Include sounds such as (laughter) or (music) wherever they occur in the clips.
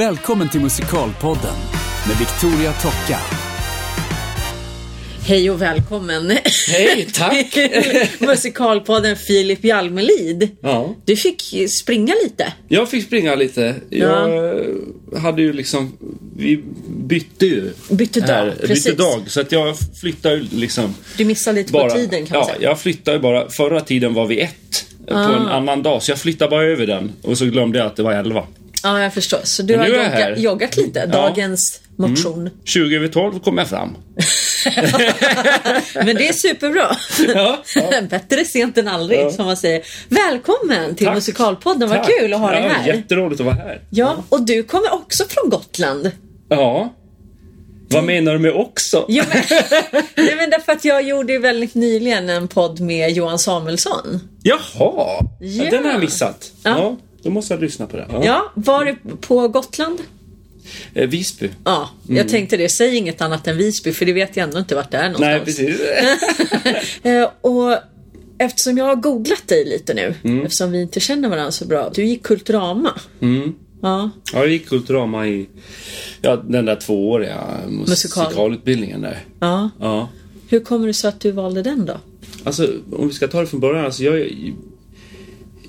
Välkommen till Musikalpodden med Victoria Tocka. Hej och välkommen. Hej, tack. (laughs) Musikalpodden Filip Jalmelid. Ja. Du fick springa lite. Jag fick springa lite. Jag hade ju liksom... Vi bytte ju. Bytte dag, här, precis. Bytte dag. Så att jag flyttade ju liksom... Du missade lite bara, på tiden kan man Ja, säga. jag flyttade ju bara... Förra tiden var vi ett. På Ah. en annan dag. Så jag flyttade bara över den. Och så glömde jag att det var elva. Ja, jag förstår. Så du Men har nu är jag joggat, här. joggat lite. Dagens motion. 20 över 12 kom jag fram. (laughs) Men det är superbra. Ja, (laughs) Bättre sent än aldrig, Ja. som man säger. Välkommen till Tack. Musikalpodden. Vad Tack. kul att ha dig ja, här. Jätteroligt att vara här. Ja, och du kommer också från Gotland. Ja. Vad menar du med också? Jo, men, (laughs) nej, men därför att jag gjorde ju väldigt nyligen en podd med Johan Samuelsson. Jaha, Ja. ja. den har jag missat. Ja. Då måste jag lyssna på det. Ja. Ja, var det på Gotland? Eh, Visby. Ja, jag tänkte det. Säg inget annat än Visby, för det vet jag ändå inte vart det är någonstans. Nej, precis. (laughs) Eh, och eftersom jag har googlat dig lite nu, Mm. eftersom vi inte känner varandra så bra. Du gick Kulturama. Mm. Ja, Ja, jag gick Kulturama i ja, den där tvååriga Musikal. musikalutbildningen där. ja. Ja. Hur kommer det sig att du valde den då? Alltså, om vi ska ta det från början. Alltså, jag,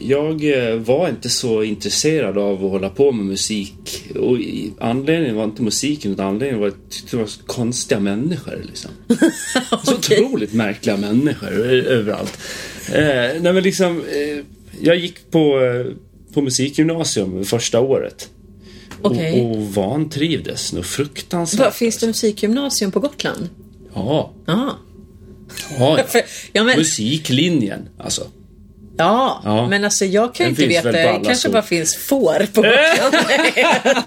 jag eh, var inte så intresserad av att hålla på med musik. Och anledningen var inte musiken, utan anledningen var att jag tyckte det var så konstiga människor. Liksom. (laughs) Så Okej. otroligt märkliga människor ö- överallt. Eh, nej, men liksom, eh, jag gick på, eh, på musikgymnasium första året. Okej. Och, och vantrivdes nog fruktansvärt. Vad, finns det musikgymnasium på Gotland? Ja, Ja. ja, ja. (laughs) För, ja, men, Musiklinjen, alltså. Ja, Ja. men alltså jag kan ju inte veta. Det kanske så. bara finns får på. (laughs)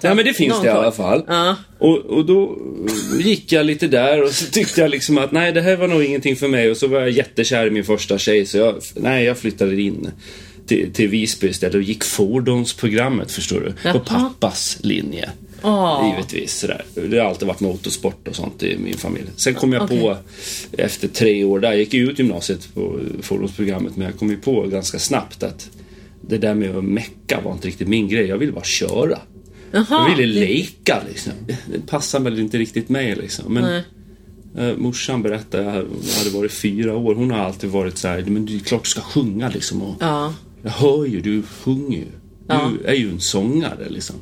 Ja, men det finns Någon det i alla fall. Ja. Och, och då gick jag lite där och så tyckte jag liksom att nej, det här var nog ingenting för mig. Och så var jag jättekär i min första tjej, så jag, nej, jag flyttade in till, till Visby istället och gick fordonsprogrammet, förstår du. Jaha. På pappas linje. Åh. Givetvis. Sådär. Det har alltid varit motorsport och sånt i min familj. Sen kom jag Okej. på, efter tre år där, jag gick ju ut gymnasiet på fordonsprogrammet, men jag kom ju på ganska snabbt att det där med att mecka var inte riktigt min grej. Jag ville bara köra. Jaha, Jag ville det- leka liksom. Det passar väl inte riktigt mig liksom. Men Nej. eh, morsan berättade, jag hade varit fyra år, hon har alltid varit så här, men det är klart du ska sjunga liksom. Och Ja. Jag hör ju, du sjunger ju. Ja. Du är ju en sångare liksom.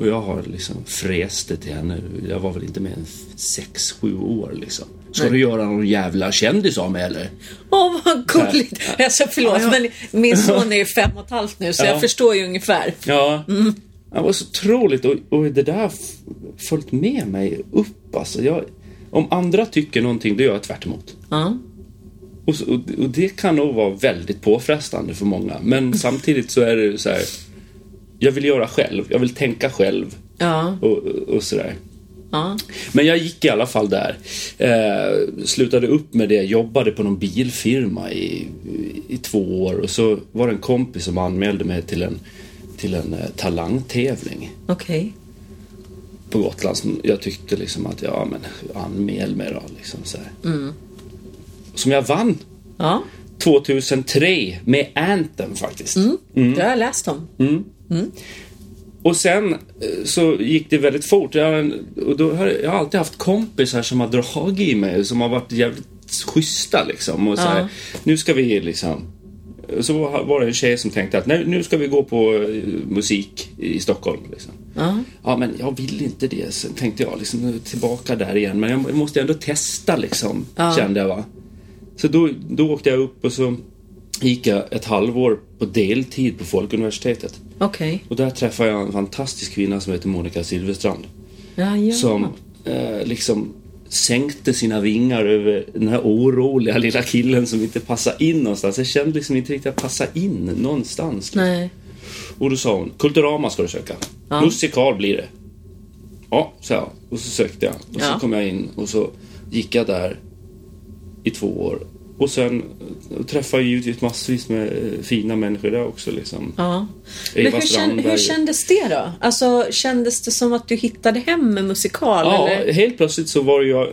Och jag har liksom fräst det till henne. Jag var väl inte mer än sex, sju år liksom. Ska du göra någon jävla kändis av mig eller? Åh, vad gulligt. Alltså, förlåt, men min (laughs) son är ju fem och ett halvt nu, så Ja. jag förstår ju ungefär. Ja. Det var så otroligt och, och det där har följt med mig upp alltså. Jag, om andra tycker någonting, då gör jag tvärt emot. Ja. Och, och, och det kan nog vara väldigt påfrestande för många. Men samtidigt så är det så här. Jag vill göra själv, jag vill tänka själv Ja. och, och sådär. Ja. Men jag gick i alla fall där. Eh, slutade upp med det, jobbade på någon bilfirma i, i två år och så var det en kompis som anmälde mig till en, till en eh, talangtävling Okej. på Gotland. Som jag tyckte liksom att, ja men anmäl mig då. Liksom så här. Som jag vann Ja. 2003 med Anthem faktiskt. Det har jag läst om. Och sen eh, så gick det väldigt fort. Jag har, och då har, jag har alltid haft kompisar som har dragit i mig, som har varit jävligt schyssta liksom. Och så här, Ja. nu ska vi liksom... Så var det en tjej som tänkte att nej, nu ska vi gå på eh, musik i Stockholm. Liksom. Ja. Ja, men jag vill inte det. Sen tänkte jag liksom tillbaka där igen. Men jag måste ändå testa liksom, Ja. kände jag va. Så då, då åkte jag upp och så gick jag ett halvår på deltid på Folkuniversitetet. Okej. Och där träffade jag en fantastisk kvinna som heter Monica Silverstrand. Ja, ja. Som eh, liksom sänkte sina vingar över den här oroliga lilla killen som inte passade in någonstans. Jag kände liksom inte riktigt att jag passade in någonstans. Nej. Och då sa hon, Kulturama ska du söka. Ja. Musikal blir det. Ja, sa jag. Och så sökte jag. Och Ja. så kom jag in och så gick jag där i två år. Och sen eh, träffade jag givetvis massvis med eh, fina människor där också liksom. Ja. Men Eva hur, Strandberg. hur kändes det då? Alltså, kändes det som att du hittade hem med musikal? Ja, eller? helt plötsligt så var jag...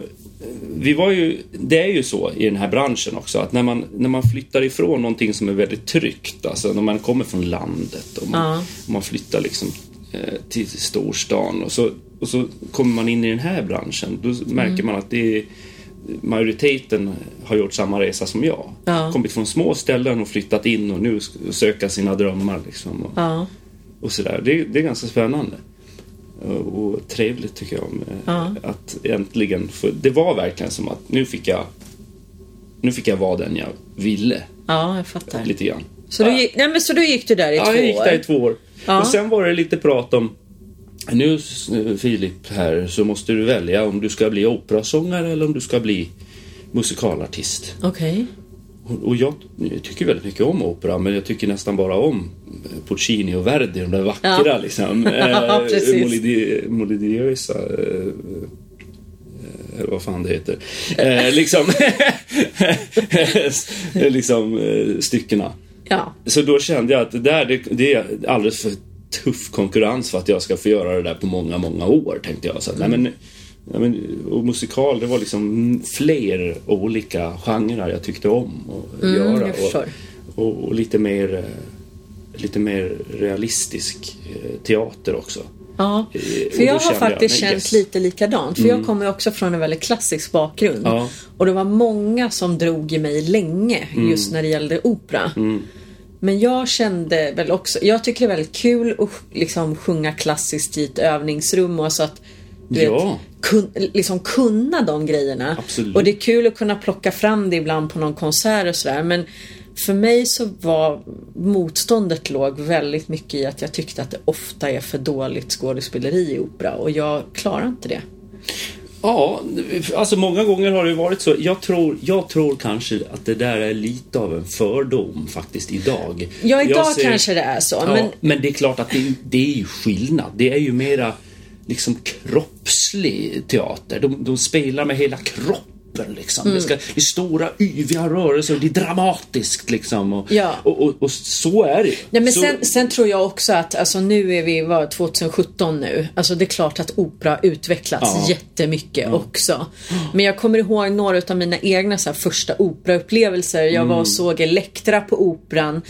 Vi var ju, det är ju så i den här branschen också att när man, när man flyttar ifrån någonting som är väldigt tryggt, alltså när man kommer från landet och man, Ja. och man flyttar liksom eh, till storstan och så, och så kommer man in i den här branschen. Då märker Mm. man att det är, majoriteten har gjort samma resa som jag. Ja. Kommit från små ställen och flyttat in och nu söka sina drömmar. Liksom, och, Ja. och sådär. Det, det är ganska spännande. Och, och trevligt tycker jag. Med, Ja. Att äntligen få, Det var verkligen som att nu fick jag nu fick jag vara den jag ville. ja, jag fattar. Lite grann. Så du, gick, nej, men så du gick du där i Ja, två jag gick år? där i två år. Ja. Och sen var det lite prat om nu eh, Filip här så måste du välja om du ska bli operasångare eller om du ska bli musikalartist. Okej. Och- Och jag tycker väldigt mycket om opera men jag tycker nästan bara om Puccini och Verdi, de där vackra (laughs) Ja. liksom. Ja, eh, precis. molidi- Molidiösa eh, eller vad fan det heter. Eh, liksom (laughs) liksom eh, styckena. Ja. Så då kände jag att det där det, det är alldeles för tuff konkurrens för att jag ska få göra det där på många, många år tänkte jag. Så, att, nej, men, nej, men, och musikal, det var liksom fler olika genrer jag tyckte om att Mm, göra. jag. Och, och, och lite mer lite mer realistisk eh, teater också. Ja, Eh, för jag har faktiskt nej, känt yes. Mm. lite likadant. För jag kommer också från en väldigt klassisk bakgrund. Ja. Och det var många som drog i mig länge Mm. just när det gällde opera. Men jag kände väl också, jag tycker det är väldigt kul att liksom sjunga klassiskt i ett övningsrum och så att du Ja. vet, kun, liksom kunna de grejerna. Absolut. Och det är kul att kunna plocka fram det ibland på någon konsert och sådär. Men för mig så var motståndet låg väldigt mycket i att jag tyckte att det ofta är för dåligt skådespeleri i opera och jag klarar inte det. Ja, alltså många gånger har det varit så. Jag tror, jag tror kanske att det där är lite av en fördom faktiskt idag. Ja, idag ser- kanske det är så. Ja, men men... det är klart att det, det är ju skillnad. Det är ju mera liksom kroppslig teater. De, de spelar med hela kroppen. Liksom. Mm. Det, ska, det är stora yviga rörelser, det är dramatiskt liksom. Och, Ja. och, och, och så är det. Nej, men så, sen, sen tror jag också att, alltså nu är vi, vad, 2017 nu. Alltså det är klart att opera har utvecklats Ja. jättemycket också. Men jag kommer ihåg några av mina egna så här, första operaupplevelser. Jag Mm. var och såg Elektra på Operan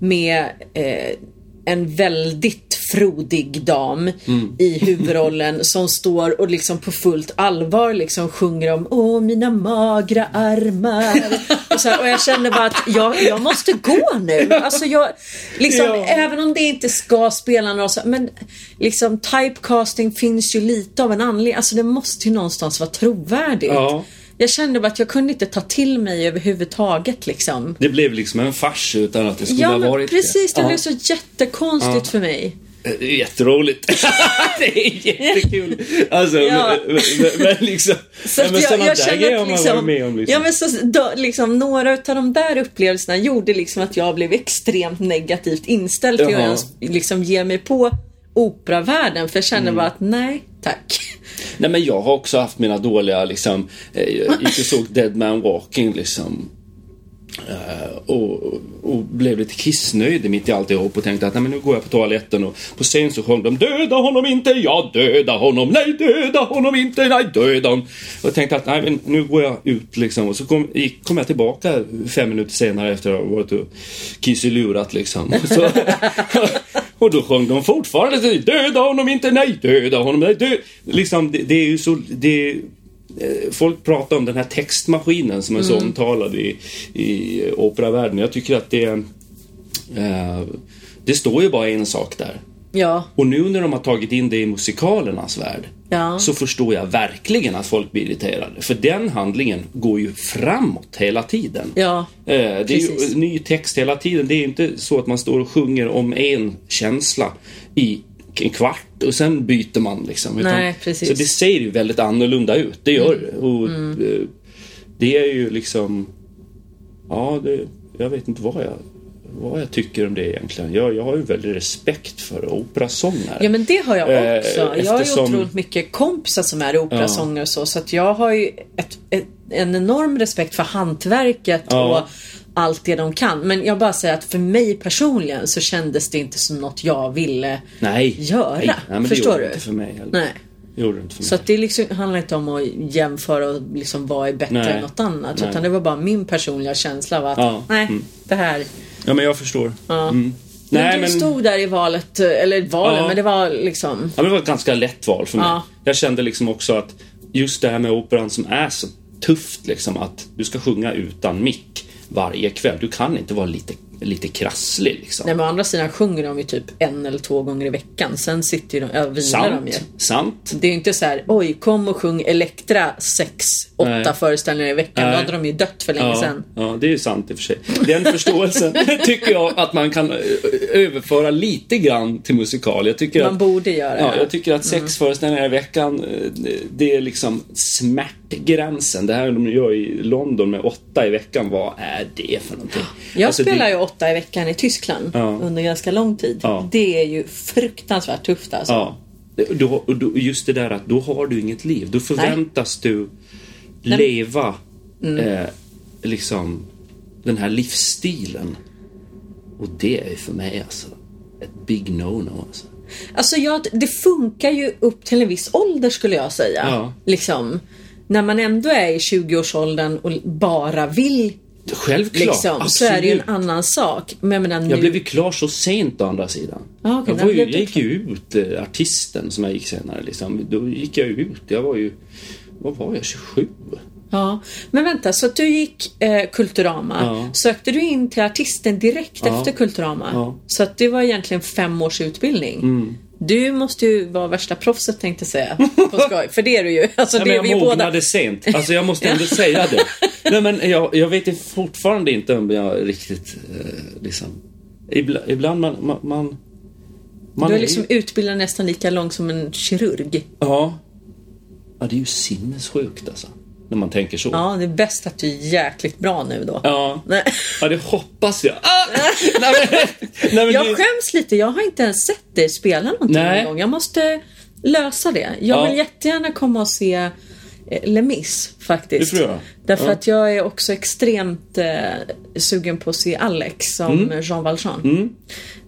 med eh, en väldigt frodig dam Mm. i huvudrollen (laughs) som står och liksom på fullt allvar liksom sjunger om Åh mina magra armar. och, så här, och jag kände bara att jag, jag måste gå nu. Alltså jag, liksom, Ja. Även om det inte ska spela några så, men liksom typecasting finns ju lite av en anledning. Alltså det måste ju någonstans vara trovärdigt. Ja. Jag kände bara att jag kunde inte ta till mig överhuvudtaget liksom. Det blev liksom en fars utan att det skulle Ja ha varit precis, det Ja. blev så jättekonstigt Ja. för mig. Det är jätteroligt. (laughs) det är jättekul. Alltså, Ja. men, men, men liksom. Så men jag, sådana jag där grejer har man liksom, varit med om. Liksom. ja, men så, då, liksom, några av de där upplevelserna gjorde liksom att jag blev extremt negativt inställd till att ens liksom, ge mig på operavärlden. För jag kände Mm. bara att nej, tack. Nej men jag har också haft mina dåliga liksom. eh, Jag gick och såg Dead Man Walking liksom. Eh, och, och blev lite kissnöjd mitt i alltihop och tänkte att nej, men nu går jag på toaletten och på scen så sjöng de Döda honom inte, ja döda honom, nej döda honom inte, nej döda honom. Och jag tänkte att nej men nu går jag ut liksom och så kom, gick, kom jag tillbaka fem minuter senare efter att ha varit och kissilurat liksom. Och, så, (laughs) och då sjöng de fortfarande Döda honom inte, nej döda honom, nej döda. Liksom det, det är ju så, det är Folk pratar om den här textmaskinen som är så omtalad i, i operavärlden. Jag tycker att det eh, Det står ju bara en sak där. Ja, Och nu när de har tagit in det i musikalernas värld Ja. så förstår jag verkligen att folk blir irriterade. För den handlingen går ju framåt hela tiden. ja. Eh, det är Precis. ju ny text hela tiden. Det är inte så att man står och sjunger om en känsla i en kvart och sen byter man liksom. Nej, precis. Så det ser ju väldigt annorlunda ut. Det gör det. Och, eh, Det är ju liksom... Ja, det, jag vet inte vad jag, vad jag tycker om det egentligen. Jag, jag har ju väldigt respekt för operasångare. Ja men det har jag Eh, också. Jag har ju eftersom- otroligt mycket kompisar som är operasångare och så. Så att jag har ju ett, ett, en enorm respekt för hantverket Ja. och allt det de kan. Men jag bara säger att för mig personligen så kändes det inte som något jag ville Nej. göra. Nej, nej, men Förstår det gjorde du? inte för mig heller. Nej. Det gjorde det inte för mig. Så att det liksom, handlar inte om att jämföra och liksom vad är bättre Nej. än något annat. Nej. Utan det var bara min personliga känsla av att Ja. nej, Mm. det här. Ja, men jag förstår. Ja. Mm. Men Nej, du men- stod där i valet, eller valen, Ja. men det var liksom... Ja, men det var ett ganska lätt val för mig. Ja. Jag kände liksom också att just det här med operan som är så tufft liksom att du ska sjunga utan mick varje kväll. Du kan inte vara lite, lite krasslig liksom. Nej men å andra sidan sjunger de ju typ en eller två gånger i veckan. Sen sitter ju de, ja, vilar de ju. Sant. Sant. Det är ju inte så här, oj kom och sjung Elektra sex, åtta Nej. föreställningar i veckan. Då Nej. hade de ju dött för länge Ja, sedan. ja, det är ju sant i och för sig. Den förståelsen (laughs) tycker jag att man kan ö, överföra lite grann till musikal. Jag tycker Man att, borde göra Ja, jag tycker att sex föreställningar i veckan, eh, det är liksom smärtgränsen. Det här de gör i London med åtta i veckan, vad är det för någonting? Jag Alltså, spelar det, ju åtta i veckan i Tyskland Ja. under ganska lång tid. Ja. Det är ju fruktansvärt tufft alltså. Ja. Då, då, just det där att då har du inget liv. Då förväntas du leva Mm. eh, liksom den här livsstilen. Och det är för mig alltså ett big no-no. Alltså. Alltså jag, det funkar ju upp till en viss ålder skulle jag säga. Ja. Liksom. När man ändå är i 20-årsåldern och bara vill Självklart, liksom, så är det ju en annan sak. Men jag menar, nu... Jag blev ju klar så sent å andra sidan. Ja, okej, jag, ju, jag gick ju ut, eh, artisten som jag gick senare liksom. Då gick jag ut. Jag var ju, vad var jag, 27? Ja, men vänta, så att du gick eh, Kulturama. Ja. Sökte du in till artisten direkt Ja. efter Kulturama? Ja. Mm. Så att det var egentligen fem års utbildning. Du måste ju vara värsta proffset tänkte jag säga. På skoj. För det är du ju. Alltså, Ja, det men är jag vi mognade båda. sent. Alltså jag måste ändå säga det. (laughs) Nej, men jag, jag vet fortfarande inte om jag riktigt eh, liksom... Ibland, ibland man... man, man, man Du är är liksom ju, utbildad nästan lika lång som en kirurg. ja. ja, det är ju sinnessjukt alltså. När man tänker så. Ja, det är bäst att du är jäkligt bra nu då. Ja, Nej. ja det hoppas jag. Ah! (laughs) nej, men, nej, men Jag det, skäms lite. Jag har inte ens sett dig spela någonting Nej. någon gång. Jag måste lösa det. Jag Ja. vill jättegärna komma och se eh, Les Mis faktiskt. Därför Ja. att jag är också extremt eh, sugen på att se Alex som Mm. Jean Valjean.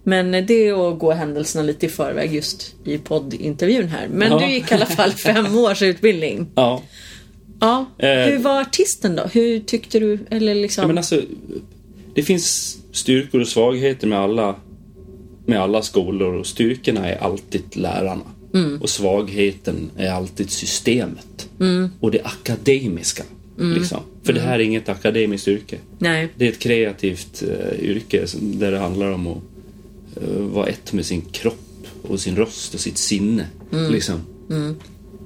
Men eh, det är att gå händelserna lite i förväg just i poddintervjun här. Men Ja. du gick i alla fall (laughs) fem års utbildning. ja. Ja. Eh. Hur var artisten då? Hur tyckte du? Eller liksom... Ja, men alltså, det finns styrkor och svagheter med alla, med alla skolor och styrkorna är alltid lärarna. Och svagheten är alltid systemet. Och det akademiska. Liksom. För det här är inget akademiskt yrke. Nej. Det är ett kreativt eh, yrke där det handlar om att eh, vara ett med sin kropp och sin röst och sitt sinne. Liksom.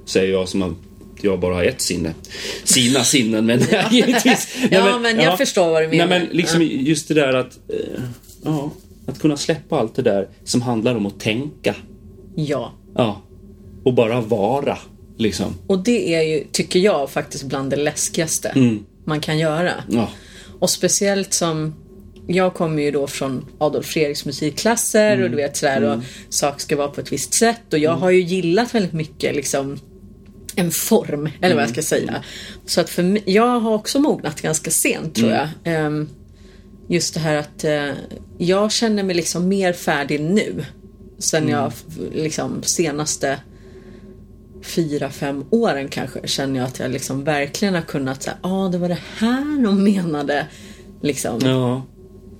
Säger jag som att jag bara har ett sinne. Sina sinnen, men (laughs) (laughs) givetvis. Nej, Ja, men jag förstår vad du menar. Nej, men liksom just det där att... eh, ja, att kunna släppa allt det där som handlar om att tänka. Ja. Ja. Och bara vara, liksom. Och det är ju, tycker jag, faktiskt bland det läskigaste Mm. man kan göra. Ja. Och speciellt som jag kommer ju då från Adolf Fredriks musikklasser Mm. och du vet sådär och saker ska vara på ett visst sätt och jag har ju gillat väldigt mycket liksom en form, eller vad jag ska Mm. säga. Så att för mig, jag har också mognat ganska sent tror Mm. jag. Ehm, just det här att eh, jag känner mig liksom mer färdig nu. Sen Mm. jag liksom senaste fyra, fem åren kanske känner jag att jag liksom verkligen har kunnat säga, ja ah, det var det här de menade. Liksom. Ja.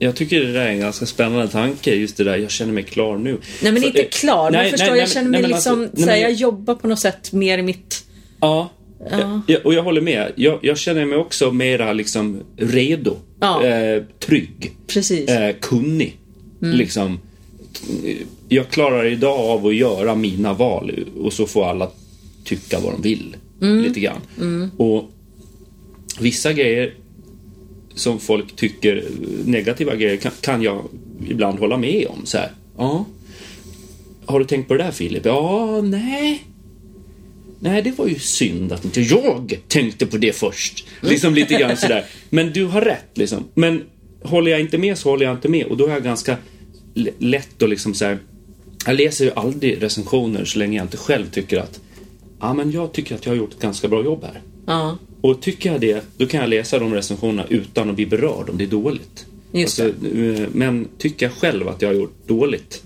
Jag tycker det där är en ganska spännande tanke, just det där, jag känner mig klar nu. Nej men För- inte klar, nej, men förstår nej, jag nej, känner nej, mig liksom, alltså, såhär, jag jobbar på något sätt mer i mitt... Ja. Ja. Ja, och jag håller med. Jag, jag känner mig också mera liksom redo. Ja. Eh, trygg. Precis. Eh, kunnig. Mm. Liksom. Jag klarar idag av att göra mina val och så får alla tycka vad de vill. Mm. Lite grann. Och vissa grejer som folk tycker negativa grejer kan, kan jag ibland hålla med om. Så här, ja. Har du tänkt på det där Filip? Ja, nej. Nej, det var ju synd att inte jag tänkte på det först. Liksom lite grann sådär. Men du har rätt liksom. Men håller jag inte med så håller jag inte med. Och då är jag ganska lätt att liksom såhär. Jag läser ju aldrig recensioner så länge jag inte själv tycker att Ja, men jag tycker att jag har gjort ett ganska bra jobb här. Ja. Och tycker jag det, då kan jag läsa de recensionerna utan att bli berörd om det är dåligt. Just Alltså, eh, men tycker jag själv att jag har gjort dåligt,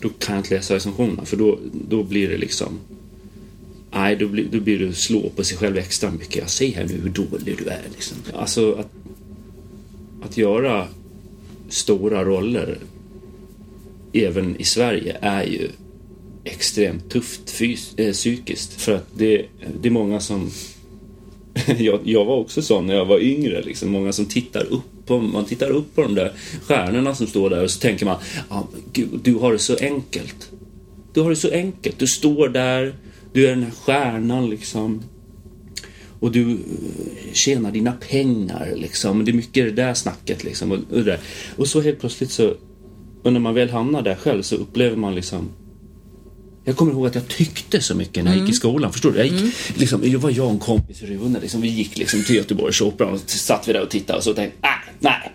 då kan jag inte läsa recensionerna. För då, då blir det liksom... Nej, då blir, då blir det slå på sig själv extra mycket. Jag ser här nu hur dålig du är. Liksom. Alltså att, att göra stora roller även i Sverige är ju extremt tufft fys- äh, psykiskt. För att det, det är många som... (laughs) jag, jag var också sån när jag var yngre. Liksom. Många som tittar upp på, man tittar upp på de där stjärnorna som står där och så tänker man ah, Gud, du har det så enkelt. Du har det så enkelt. Du står där, du är den här stjärnan liksom. Och du eh, tjänar dina pengar liksom. Det är mycket det där snacket liksom. Och, och, där. och så helt plötsligt så, och när man väl hamnar där själv så upplever man liksom jag kommer ihåg att jag tyckte så mycket när jag gick i skolan. Förstår du? Jag, gick, liksom, jag var jag och en kompis i Rune. Liksom, vi gick liksom till Göteborgsoperan och satt vi där och tittade och så tänkte nej, nej,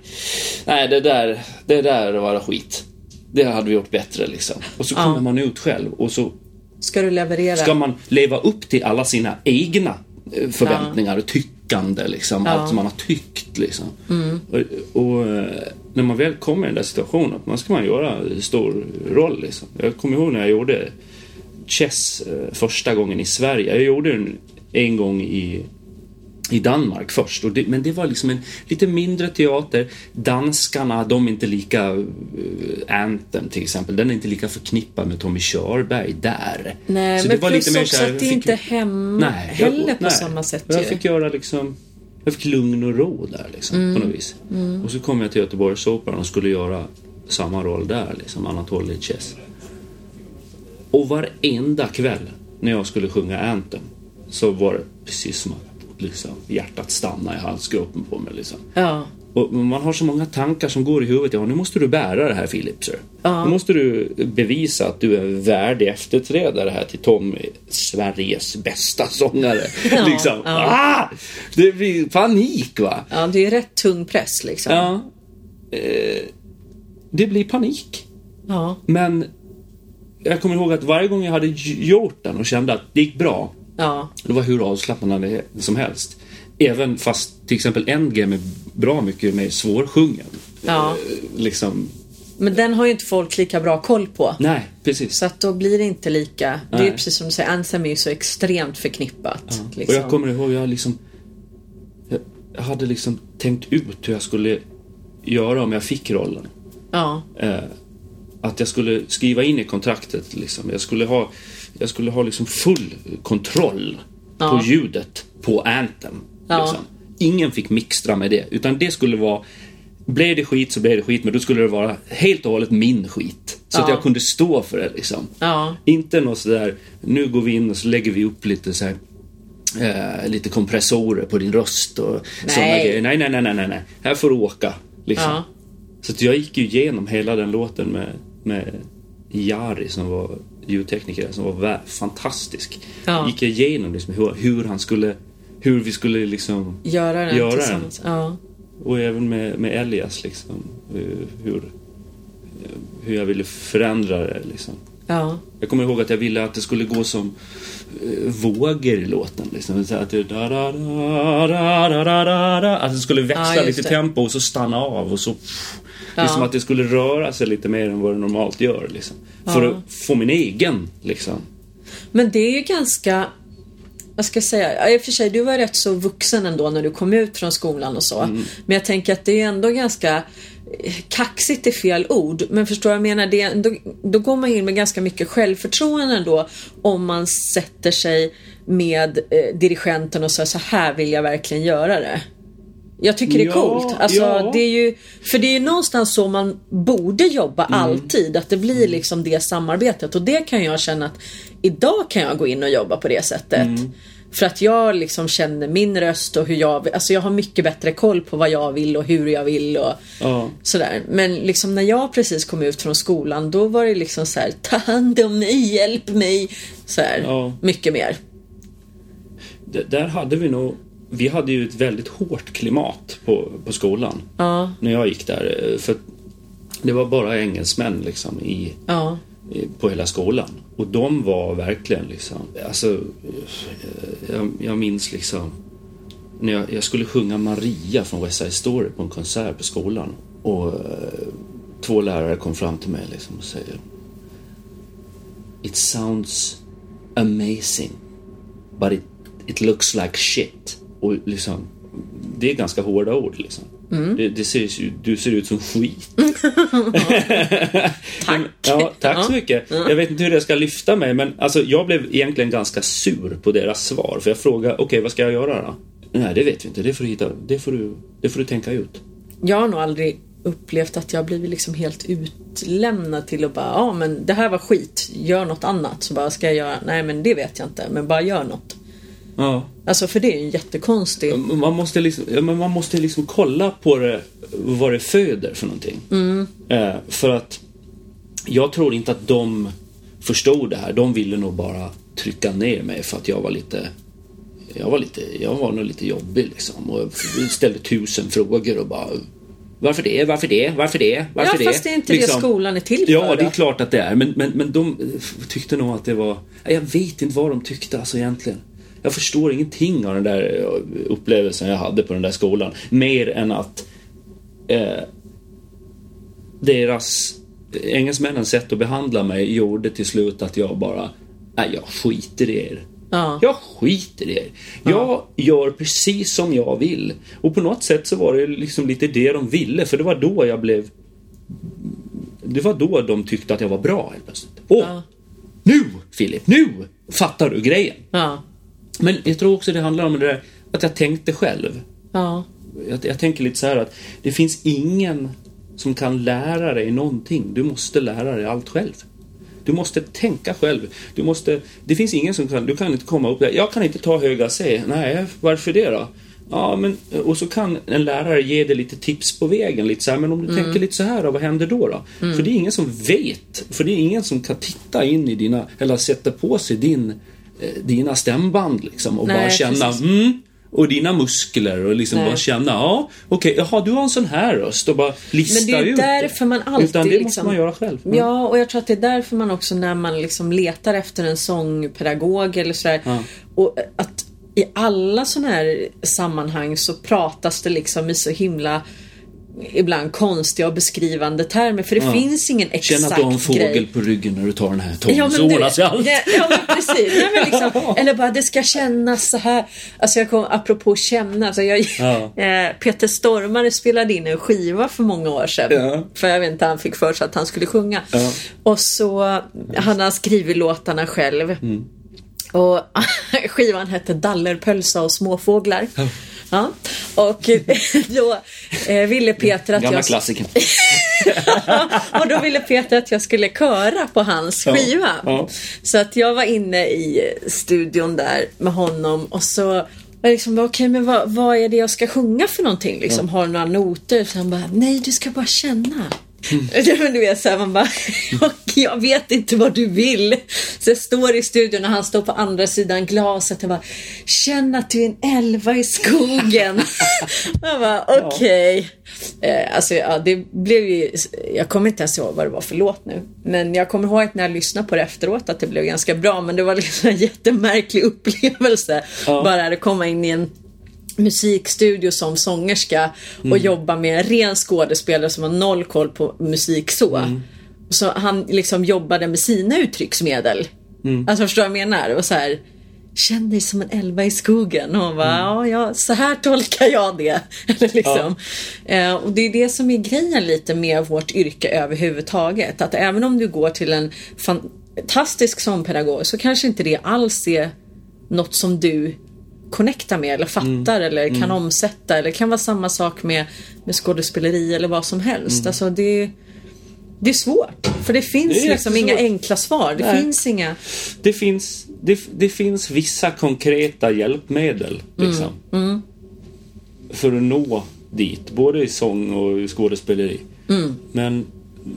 nej, det där, det där var skit. Det hade vi gjort bättre liksom. Och så kommer man ut själv och så Ska du leverera? ska man leva upp till alla sina egna eh, förväntningar och tyckande liksom. Ja. Allt som man har tyckt liksom. Och, och eh, när man väl kommer i den där situationen, då ska man göra stor roll liksom. Jag kommer ihåg när jag gjorde Chess eh, första gången i Sverige. Jag gjorde den en gång i i Danmark först. Det, men det var liksom en lite mindre teater. Danskarna, de är inte lika... Uh, Anthem till exempel, den är inte lika förknippad med Tommy Körberg där. Nej, Så men det var plus lite mer också så här, att det fick- inte är hemma Nej, heller jag, på nej. samma sätt Jag ju. fick göra liksom... Jag fick lugn och ro där liksom, Mm. på något vis. Och så kom jag till Göteborgsoperan och skulle göra samma roll där, liksom, Anatolij Chess. Och varenda kväll när jag skulle sjunga Anthem så var det precis som att liksom, hjärtat stannade i halsgropen på mig. Liksom. Ja. Och man har så många tankar som går i huvudet. Ja, nu måste du bära det här Philip, sir. Ja. Nu måste du bevisa att du är värdig efterträdare här till Tommy, Sveriges bästa sångare. (laughs) Ja, liksom. ja. Ah! Det blir panik, va? ja, det är rätt tung press liksom. Ja. Eh, det blir panik. Ja. Men jag kommer ihåg att varje gång jag hade gjort den och kände att det gick bra, Ja. det var hur avslappnande som helst. Även fast till exempel Endgame är bra mycket mer svårsjungen. Ja. Eh, liksom, Men den har ju inte folk lika bra koll på. nej, precis. Så att då blir det inte lika. Det är ju Nej. precis som du säger, Anthem är ju så extremt förknippat. Och Liksom. jag kommer ihåg, jag liksom... Jag jag hade liksom tänkt ut hur jag skulle göra om jag fick rollen. Ja. Att jag skulle skriva in i kontraktet liksom. Jag skulle ha, jag skulle ha liksom full kontroll Ja. på ljudet på Anthem. Ja. Liksom. Ingen fick mixtra med det. Utan det skulle vara... Blev det skit så blev det skit, men då skulle det vara helt och hållet min skit. Så att Ja. jag kunde stå för det liksom. Ja. Inte något sådär, nu går vi in och så lägger vi upp lite så här, eh, lite kompressorer på din röst och sådana grejer. Nej, nej, nej, nej, nej, nej. Här får du åka. Liksom. Ja. Så att jag gick ju igenom hela den låten med, med Jari som var ljudtekniker som var fantastisk. Ja. Gick jag igenom liksom hur, hur han skulle, hur vi skulle liksom Göra den Göra den. Ja. och även med, med Elias liksom hur, hur, hur jag ville förändra det liksom. Ja. Jag kommer ihåg att jag ville att det skulle gå som eh, vågor i låten. Liksom. Att, det, da, da, da, att det skulle växa ja, lite det. tempo och så stanna av och så... Pff, ja. Liksom att det skulle röra sig lite mer än vad det normalt gör. Liksom. För att få min egen liksom. Men det är ju ganska vad ska jag säga, i och för sig du var rätt så vuxen ändå när du kom ut från skolan och så. Mm. Men jag tänker att det är ändå ganska kaxigt är fel ord. Men förstår vad jag menar? Det ändå, då går man in med ganska mycket självförtroende ändå. Om man sätter sig med eh, dirigenten och säger så här vill jag verkligen göra det. Jag tycker det är Ja, coolt. Alltså, ja. det är ju, för det är ju någonstans så man borde jobba Mm. alltid. Att det blir liksom det samarbetet. Och det kan jag känna att idag kan jag gå in och jobba på det sättet. Mm. För att jag liksom känner min röst och hur jag. Alltså jag har mycket bättre koll på vad jag vill och hur jag vill och Ja. sådär. Men liksom när jag precis kom ut från skolan då var det liksom så här, ta hand om mig, hjälp mig. Så här, Ja. mycket mer. D- där hade vi nog... Vi hade ju ett väldigt hårt klimat på, på skolan. Ja, När jag gick där. För det var bara engelsmän liksom i, ja, i- Eh, på hela skolan. Och de var verkligen liksom, alltså, eh, jag, jag minns liksom när jag, jag skulle sjunga Maria från West Side Story på en konsert på skolan. Och eh, två lärare kom fram till mig liksom och säger It sounds amazing but it, it looks like shit. Och liksom, det är ganska hårda ord liksom. Mm. Det, det ser, du ser ut som skit. (laughs) Tack! Ja, tack så mycket. Jag vet inte hur jag ska lyfta mig, men alltså, jag blev egentligen ganska sur på deras svar. För jag frågade, okej, vad ska jag göra då? Nej, det vet vi inte. Det får du, hitta, det får du, det får du tänka ut. Jag har nog aldrig upplevt att jag blivit liksom helt utlämnad till att bara, ja men det här var skit, gör något annat. Så bara, ska jag göra, nej men det vet jag inte, men bara gör något. Ja. Alltså för det är ju en jättekonstig... Man måste liksom, ja, man måste liksom kolla på det, vad det föder för någonting. Eh, för att jag tror inte att de förstod det här. De ville nog bara trycka ner mig för att jag var lite jag var, lite, jag var nog lite jobbig liksom och ställde tusen frågor och bara Varför det? Varför det? Varför det? Varför Ja, det? fast det är inte det skolan är till Ja, för det är klart att det är. Men, men, men de tyckte nog att det var... Jag vet inte vad de tyckte alltså egentligen. Jag förstår ingenting av den där eh, upplevelsen jag hade på den där skolan. Mer än att eh, deras engelsmännens sätt att behandla mig gjorde till slut att jag bara, nej jag skiter i er. Ja. Jag skiter i er. Jag gör precis som jag vill. Och på något sätt så var det liksom lite det de ville, för det var då jag blev... Det var då de tyckte att jag var bra helt plötsligt. Åh! Ja. Nu, Filip, nu fattar du grejen. Ja. Men jag tror också det handlar om det där att jag tänkte själv. Ja. Jag, jag tänker lite så här att det finns ingen som kan lära dig någonting. Du måste lära dig allt själv. Du måste tänka själv. Du måste, det finns ingen som kan, du kan inte komma upp där. Jag kan inte ta höga C. Nej, varför det då? Ja, men, och så kan en lärare ge dig lite tips på vägen. Lite så här, men om du tänker lite så här då, vad händer då? då? För det är ingen som vet. För det är ingen som kan titta in i dina, eller sätta på sig din, dina stämband liksom och Nej, bara känna, mm, och dina muskler och liksom Nej. bara känna, ja, okej, jaha, du har en sån här röst och bara lista Men det är ut därför man alltid Utan det liksom, måste man göra själv. Mm. Ja, och jag tror att det är därför man också när man liksom letar efter en sångpedagog eller sådär. Ja. Och att i alla sådana här sammanhang så pratas det liksom i så himla ibland konstiga och beskrivande termer. För det Ja. finns ingen exakt Känn att du har en fågel grej. på ryggen när du tar den här tonen, Ja, så ordnar sig allt. ja, ja men precis. Nej, men liksom, (laughs) eller bara det ska kännas så här. Alltså jag kom, apropå känna. Alltså jag, Ja. (laughs) eh, Peter Stormare spelade in en skiva för många år sedan. Ja. För jag vet inte, han fick för sig att han skulle sjunga. Ja. Och så han har skrivit låtarna själv. Mm. Och (laughs) skivan hette Dallerpölsa och småfåglar. Ja. Och då eh, ville Peter att Gamla jag... klassiker. (laughs) och då ville Peter att jag skulle köra på hans Ja, skiva. ja. Så att jag var inne i studion där med honom och så var jag liksom, okej men vad, vad är det jag ska sjunga för någonting? Liksom, Har du några noter? Så han bara, nej du ska bara känna. Men du vet såhär, man bara, (laughs) jag vet inte vad du vill. Så jag står i studion och han står på andra sidan glaset och bara, känn att du är en elva i skogen. (laughs) jag bara, okej. Eh, alltså ja, det blev ju, jag kommer inte ens ihåg vad det var för låt nu. Men jag kommer ihåg att när jag lyssnade på det efteråt att det blev ganska bra. Men det var liksom en jättemärklig upplevelse. Ja. Bara att komma in i en musikstudio som sångerska och Mm. jobba med en ren skådespelare som har noll koll på musik så. Mm. Så han liksom jobbade med sina uttrycksmedel. Mm. Alltså förstår du vad jag menar? Och så här, Känn dig som en elva i skogen. Och hon bara, Mm. ja, ja, så här tolkar jag det. (laughs) Eller liksom. eh, och det är det som är grejen lite med vårt yrke överhuvudtaget. Att även om du går till en fantastisk sångpedagog så kanske inte det alls är något som du connectar med eller fattar Mm. eller kan omsätta. Eller kan vara samma sak med, med skådespeleri eller vad som helst. Mm. Alltså det, det är svårt. För det finns Det liksom inga enkla svar. Det Nej. finns inga... Det finns, det, det finns vissa konkreta hjälpmedel liksom. Mm, För att nå dit, både i sång och skådespeleri. Mm. Men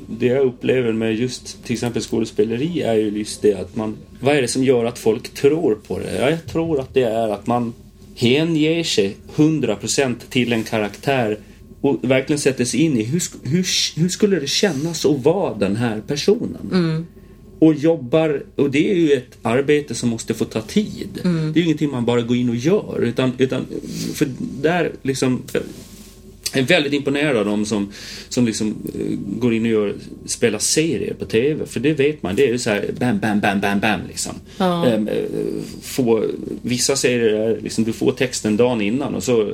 det jag upplever med just till exempel skådespeleri är ju just det att man... Vad är det som gör att folk tror på det? Ja, jag tror att det är att man hänger sig 100% till en karaktär och verkligen sätter sig in i hur, hur, hur skulle det kännas att vara den här personen? och jobbar, och det är ju ett arbete som måste få ta tid. Det är ju ingenting man bara går in och gör. Utan, utan för där liksom, är väldigt imponerad av dem som, som liksom eh, går in och gör, spelar serier på TV. För det vet man, det är ju så här bam, bam, bam, bam, bam liksom. Ja. Ehm, eh, få, vissa serier är liksom, du får texten dagen innan och så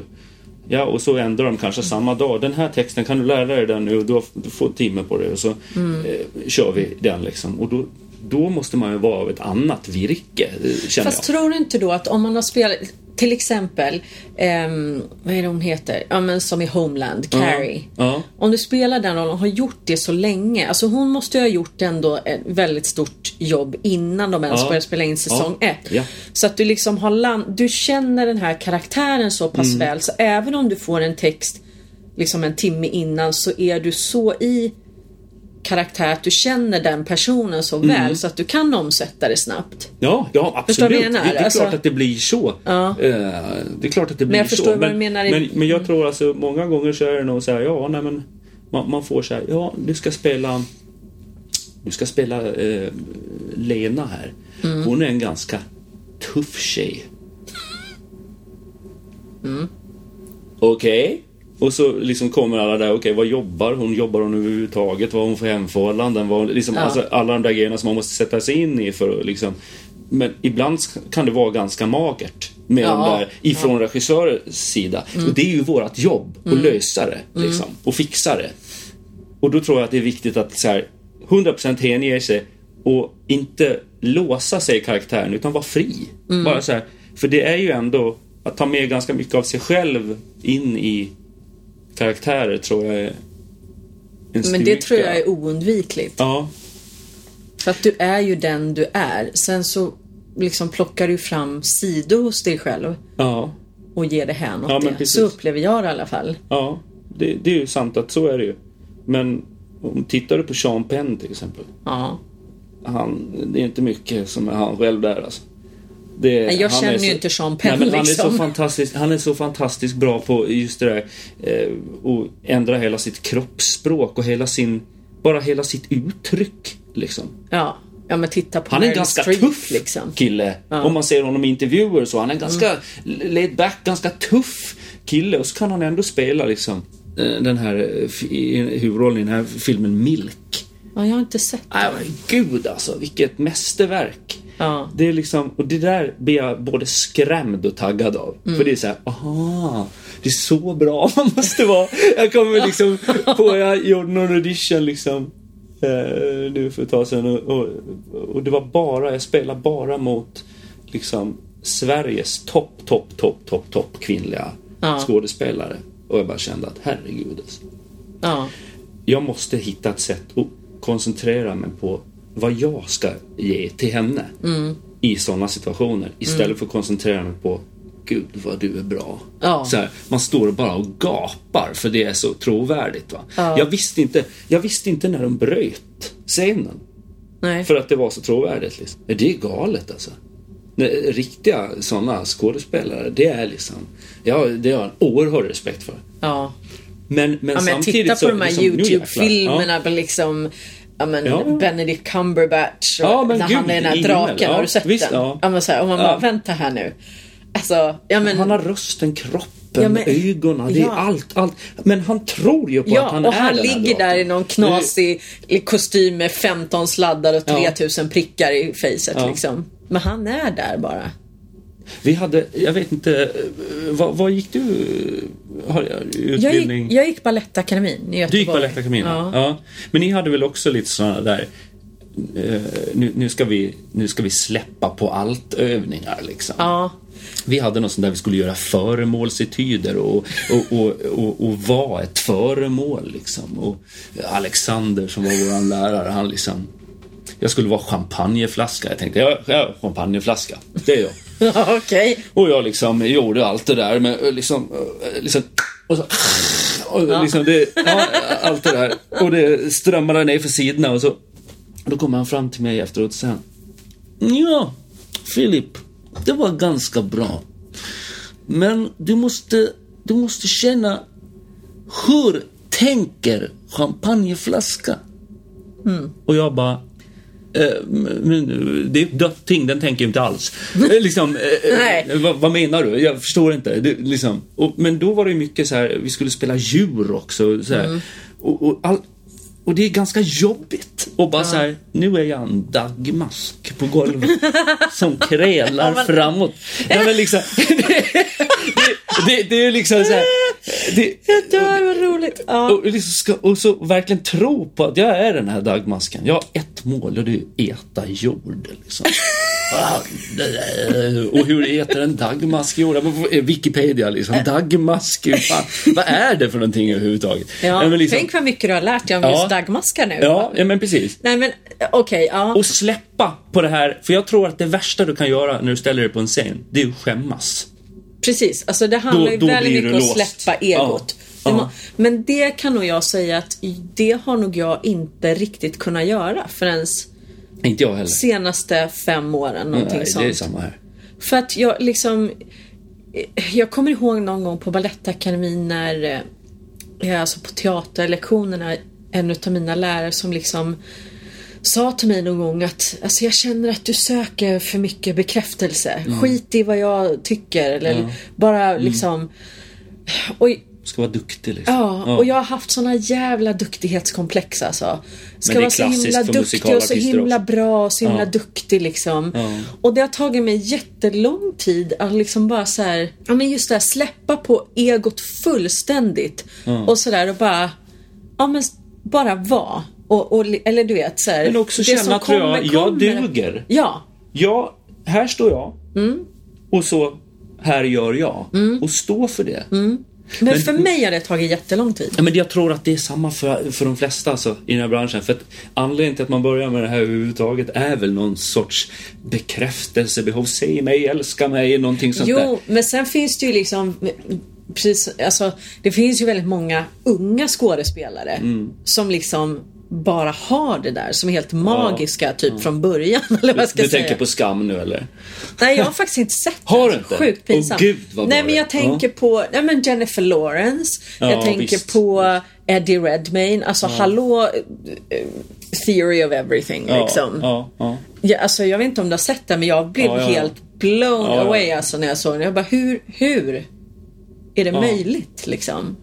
Ja, och så ändrar de kanske samma dag. Den här texten, kan du lära dig den nu? Du, har, du får en timme på det och så Mm. eh, kör vi den liksom. Och då, då måste man ju vara av ett annat virke, eh, känner Fast jag. tror du inte då att om man har spelat till exempel, ehm, vad är det hon heter? Ja men som i Homeland, Carrie. Ja. Om du spelar den rollen och har gjort det så länge. Alltså hon måste ju ha gjort ändå ett väldigt stort jobb innan de ens Ja. började spela in säsong Ja. ett. Ja. Så att du liksom har land, du känner den här karaktären så pass Mm. väl så även om du får en text liksom en timme innan så är du så i karaktär att du känner den personen så Mm. väl så att du kan omsätta det snabbt. Ja, ja absolut. Jag det, det är Alltså- klart att det blir så. Ja. Eh, det är klart att det blir jag så. förstår vad du menar i- men, men jag tror alltså många gånger så är det nog så här, ja, nej men man, man får så här, ja, du ska spela du ska spela eh, Lena här. Mm. Hon är en ganska tuff tjej. Mm. Okej. Och så liksom kommer alla där, okej vad jobbar hon? Jobbar hon överhuvudtaget? Vad har hon för hemförhållanden? Vad, liksom, Ja. alltså, alla de där grejerna som man måste sätta sig in i för att liksom Men ibland kan det vara ganska magert med Ja. de där ifrån regissörens sida. Och det är ju vårt jobb att lösa det liksom, och fixa det. Och då tror jag att det är viktigt att så här, 100% hänge sig och inte låsa sig i karaktären utan vara fri. Bara så här, för det är ju ändå att ta med ganska mycket av sig själv in i karaktärer tror jag är en Men det styrka. tror jag är oundvikligt. Ja, För att du är ju den du är. Sen så liksom plockar du fram sidor hos dig själv ja, och ger det här något Ja, det. precis. Så upplever jag det i alla fall. ja. Det, det är ju sant att så är det ju. Men om tittar du på Sean Penn till exempel. Ja. Han, det är inte mycket som är han själv där alltså. Det, jag känner är ju så- inte Sean Penn, Nej, men han, är liksom. så fantastisk, han är så fantastiskt bra på just det där eh, och ändra hela sitt kroppsspråk och hela sin, bara hela sitt uttryck liksom. Ja. Ja men titta på Han är en ganska Streep, tuff liksom. kille. Om man ser honom i intervjuer så. Han är en ganska laid back, ganska tuff kille. Och så kan han ändå spela liksom eh, den här eh, huvudrollen i den här filmen Milk. Ja, jag har inte sett det. Nej men gud alltså, vilket mästerverk. Ja. Det är liksom, och det där blir jag både skrämd och taggad av. För det är så här, aha, det är så bra (laughs) man måste vara. Jag kommer liksom på, jag gjorde någon audition liksom eh, nu för ett tag sedan och, och, och det var bara, jag spelade bara mot liksom Sveriges topp, topp, topp, topp, topp kvinnliga Ja. skådespelare. Och jag bara kände att herregud alltså Ja. jag måste hitta ett sätt att koncentrera mig på vad jag ska ge till henne Mm. i sådana situationer. Istället för att koncentrera mig på Gud vad du är bra. Ja. Så här, man står bara och gapar för det är så trovärdigt. Va? Ja. Jag, visste inte, jag visste inte när de bröt scenen. Nej. För att det var så trovärdigt. Liksom. Det är galet alltså. Riktiga sådana skådespelare, det är liksom... Ja, det har jag en oerhörd respekt för. Ja. Men, men Ja men titta på de här liksom, nu. YouTube-filmerna på liksom Ja men Ja. Benedict Cumberbatch och Ja, men när gud, han är den här draken. Ja, har du sett visst, den? ja. men så här, och man Ja. bara, vänta här nu. Alltså, ja men... Han har rösten, kroppen, Ja, men- ögonen, det är ja. allt, allt. Men han tror ju på Ja, att han och är han den här ligger där i någon knasig kostym med 15 sladdar och Ja. 3000 prickar i facet Ja. liksom. Men han är där bara. Vi hade, jag vet inte, eh, vad, vad gick du, har jag Jag utbildning? gick, jag gick Balettakademin i Göteborg. Du gick Balettakademin? Ja. ja. Men ni hade väl också lite sådana där, eh, nu, nu, ska vi, nu ska vi släppa på allt övningar liksom. ja. Vi hade något sånt där vi skulle göra föremålsetyder och, och, och, och, och vara ett föremål liksom. Och Alexander som var vår lärare, han liksom jag skulle vara champagneflaska. Jag tänkte, ja, ja champagneflaska. Det är jag. Ja, (laughs) Okej. Och jag liksom gjorde allt det där med eh, liksom, eh, liksom och så, (laughs) och liksom det, ja, allt det där. Och det strömmade ner för sidorna och så. Då kommer han fram till mig efteråt och säger Ja, Filip, det var ganska bra. Men du måste, du måste känna hur tänker champagneflaska? Och jag bara det är ett dött ting, den tänker jag inte alls. (laughs) Eh, liksom, eh, eh, vad, vad menar du? Jag förstår inte. Det, liksom. och, men då var det ju mycket så här, vi skulle spela djur också. Så här. Och, och, all, och det är ganska jobbigt. Och bara så här, nu är jag en daggmask på golvet (laughs) som krälar framåt. Ja, men liksom, (laughs) det, det, det är liksom så här, Det, Jag dör, vad roligt. Ja. och, liksom ska, och så verkligen tro på att jag är den här dagmasken. Jag har ett mål och det är att äta jord. Liksom. (laughs) Och hur äter en dagmask jord? Wikipedia liksom. Dagmask, fan, vad är det för någonting överhuvudtaget? Ja, men liksom, Tänk vad mycket du har lärt dig om Ja. just dagmaskar nu. ja, ja, men precis. Nej men okej, ja. Och släppa på det här, för jag tror att det värsta du kan göra när du ställer dig på en scen, det är att skämmas. Precis, alltså det handlar Då- ju då väldigt mycket om att släppa egot. Ja. Men det kan nog jag säga att det har nog jag inte riktigt kunnat göra förrän Inte jag heller. senaste fem åren. Någonting Nej, sånt. det är samma här. För att jag liksom Jag kommer ihåg någon gång på Balettakademin när eh, jag alltså på teaterlektionerna en av mina lärare som liksom sa till mig någon gång att alltså jag känner att du söker för mycket bekräftelse. Mm. Skit i vad jag tycker eller bara liksom och, Ska vara duktig liksom. Ja, och jag har haft såna jävla duktighetskomplex alltså. Ska vara så himla duktig och så himla också. bra och så himla Ja. duktig liksom. Ja. Och det har tagit mig jättelång tid att liksom bara så här, ja men just det här, släppa på egot fullständigt. Och sådär och bara, ja men bara vara. Och, och, eller du vet så här, Men också det känna, jag, kommer, jag kommer. duger. Ja, Ja, här står jag. Mm. Och så, här gör jag. Och stå för det. Men, Men- för mig har det tagit jättelång tid. Ja, men jag tror att det är samma för, för de flesta alltså, i den här branschen. För att anledningen till att man börjar med det här överhuvudtaget är väl någon sorts bekräftelsebehov. Säg mig, älska mig, någonting sånt där. Jo, men sen finns det ju liksom Precis, alltså det finns ju väldigt många unga skådespelare Mm. som liksom bara har det där som är helt magiska typ från början (laughs) eller vad jag ska Du säga. tänker på skam nu eller? Nej, jag har faktiskt inte sett (laughs) Har det. du inte? Sjukt pinsamt. Åh, gud, vad Nej, men jag tänker på nej, men Jennifer Lawrence. Ja, jag tänker visst. på Eddie Redmayne. Alltså hallå eh, Theory of everything liksom. Ja, ja. Ja, alltså, jag vet inte om du har sett det men jag blev Ja, ja. helt blown Ja, ja. away alltså, när jag såg den. Jag bara, hur, hur är det möjligt liksom?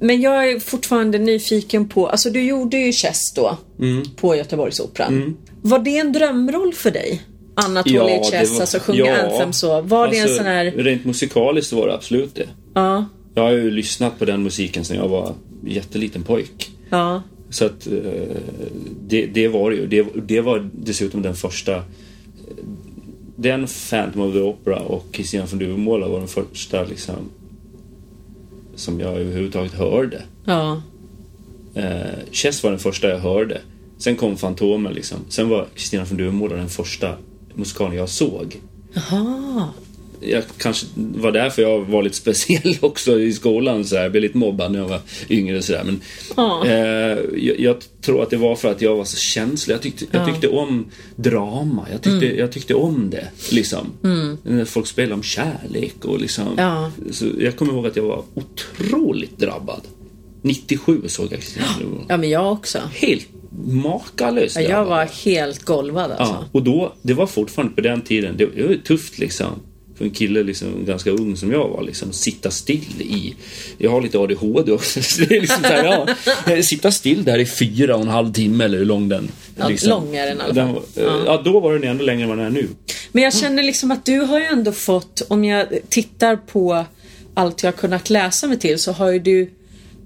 Men jag är fortfarande nyfiken på, alltså du gjorde ju Chess då Mm. på Göteborgsoperan. Var det en drömroll för dig? Anatoly Ja, Chess, var- alltså sjunga ja. Anthem så. Var det en Alltså, sån här, Rent musikaliskt var det absolut det. ja, Jag har ju lyssnat på den musiken sedan jag var jätteliten pojk. ja, Så att eh, det, det var det ju. Det, det var dessutom den första den Phantom of the Opera och Kristina från Duvemåla var den första liksom som jag överhuvudtaget hörde. ja. Eh, Chess var den första jag hörde. Sen kom Fantomen liksom. Sen var Kristina från Duvemåla den första musikalen jag såg. Jaha. Jag kanske var därför jag var lite speciell (laughs) också i skolan. Så här. Jag blev lite mobbad när jag var yngre. Så där. Men, Ja. eh, jag, jag tror att det var för att jag var så känslig. Jag tyckte, jag Ja. tyckte om drama. Jag tyckte, Mm. jag tyckte om det. Liksom. När folk spelade om kärlek. Och liksom, Ja. så jag kommer ihåg att jag var otroligt drabbad. 97 såg jag. Ja, men jag också. Helt makalöst Ja, jag var helt golvad alltså. Ja, och då, det var fortfarande på den tiden, det, det var tufft liksom. För en kille liksom, ganska ung som jag var, liksom, sitta still i... Jag har lite ADHD också. (laughs) Så det är liksom så här, ja, sitta still där i fyra och en halv timme eller hur lång den... Ja, lång är den i alla fall. eh, ja. då var den ändå längre än vad den är nu. Men jag känner liksom att du har ju ändå fått, om jag tittar på allt jag har kunnat läsa mig till så har ju du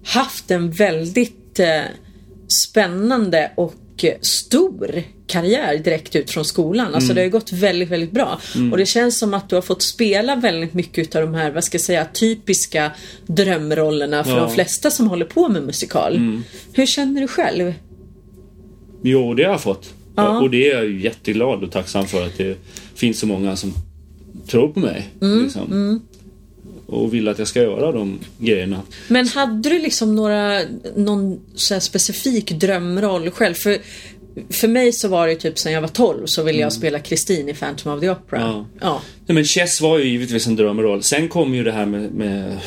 haft en väldigt eh, spännande och stor karriär direkt ut från skolan. Alltså det har ju gått väldigt, väldigt bra. Och det känns som att du har fått spela väldigt mycket av de här, vad ska jag säga, typiska drömrollerna för Ja. de flesta som håller på med musikal. Hur känner du själv? Jo, det har jag fått. Ja. Och det är jag jätteglad och tacksam för att det finns så många som tror på mig. Mm, Liksom. Och vill att jag ska göra de grejerna. Men hade du liksom några, någon så specifik drömroll själv? För, för mig så var det typ sen jag var 12 så ville jag spela Kristin i Phantom of the Opera. Mm. Ja. Ja. Nej, men Chess var ju givetvis en drömroll. Sen kom ju det här med, med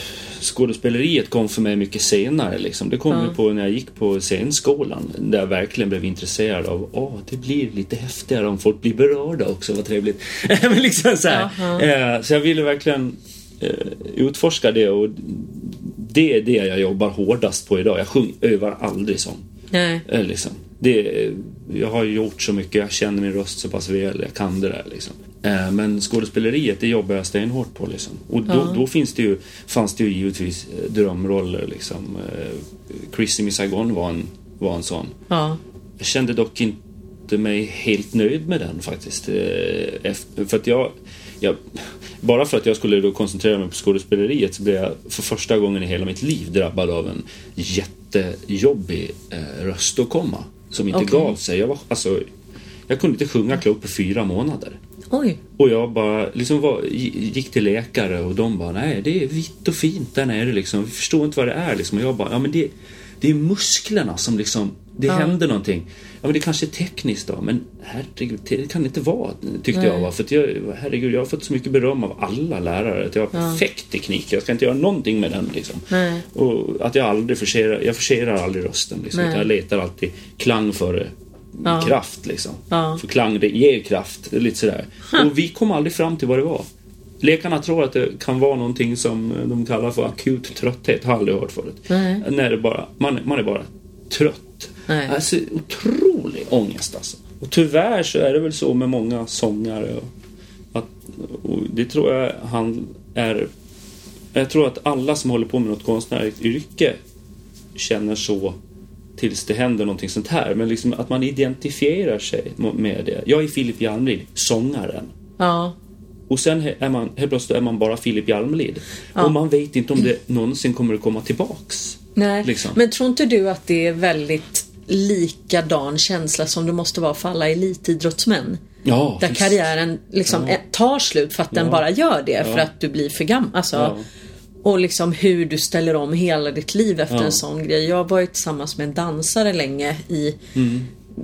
skådespeleriet kom för mig mycket senare. Liksom. Det kom ju på när jag gick på scenskolan. Där jag verkligen blev intresserad av åh, det blir lite häftigare om folk blir berörda också. Vad trevligt. (laughs) men liksom så, här. Eh, så jag ville verkligen utforska det och det är det jag jobbar hårdast på idag. Jag sjung, övar aldrig sång. Nej. Eh, liksom. Det, jag har gjort så mycket, jag känner min röst så pass väl, jag kan det där liksom. Eh, Men skådespeleriet, det jobbar jag stenhårt på liksom. Och då, Ja. då finns det ju, fanns det ju givetvis eh, drömroller liksom. Eh, Chrissy Miss Saigon var en, var en sån. Ja. Jag kände dock inte mig helt nöjd med den faktiskt. Eh, För att jag, jag, bara för att jag skulle då koncentrera mig på skådespeleriet så blev jag för första gången i hela mitt liv drabbad av en jättejobbig eh, röståkomma som inte Okej. gav sig. Jag, var, alltså, jag kunde inte sjunga klart på fyra månader. Oj. Och jag bara liksom var, gick till läkare och de bara nej det är vitt och fint där nere liksom. Vi förstår inte vad det är liksom. Och jag bara ja men det, det är musklerna som liksom det Ja. händer någonting. Ja men det kanske är tekniskt då men herregud det kan det inte vara tyckte Nej. jag va. För att jag, herregud jag har fått så mycket beröm av alla lärare att jag har Ja. perfekt teknik. Jag ska inte göra någonting med den liksom. Nej. Och att jag aldrig forcerar, jag forcerar aldrig rösten liksom. Jag letar alltid klang före Ja. kraft liksom. Ja. För klang det ger kraft, lite sådär. Och vi kom aldrig fram till vad det var. Läkarna tror att det kan vara någonting som de kallar för akut trötthet. Har aldrig hört förut. Nej. När det bara, man, man är bara trött. Nej. Alltså otrolig ångest alltså. Och tyvärr så är det väl så med många sångare. Och, att, och det tror jag han är... Jag tror att alla som håller på med något konstnärligt yrke känner så tills det händer någonting sånt här. Men liksom att man identifierar sig med det. Jag är Filip Hjalmlid, sångaren. Ja. Och sen är man, helt plötsligt är man bara Filip Hjalmlid. Ja. Och man vet inte om det någonsin kommer att komma tillbaks. Nej. Liksom. Men tror inte du att det är väldigt likadan känsla som det måste vara för alla elitidrottsmän? Ja, Där visst. karriären liksom Ja. tar slut för att den Ja. bara gör det för att du blir för gammal. Alltså. Och liksom hur du ställer om hela ditt liv efter en sån grej. Jag har varit tillsammans med en dansare länge i Mm.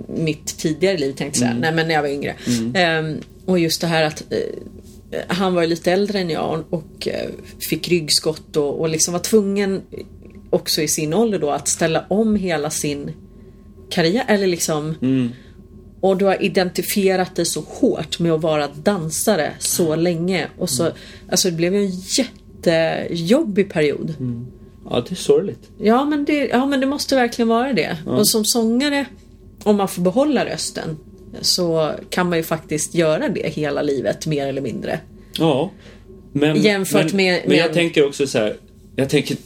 mitt tidigare liv tänkte jag säga. Nej men när jag var yngre. Ehm, och just det här att eh, han var ju lite äldre än jag och eh, fick ryggskott och, och liksom var tvungen också i sin ålder då att ställa om hela sin karriär. Eller liksom och du har identifierat dig så hårt med att vara dansare så länge. Och så, Alltså det blev ju en jättejobbig period. Ja, det är sorgligt. Ja men, det, ja men det måste verkligen vara det. Och som sångare, om man får behålla rösten, så kan man ju faktiskt göra det hela livet mer eller mindre. Ja. Men, Jämfört men, med- Men med- jag tänker också så här. Jag tänker,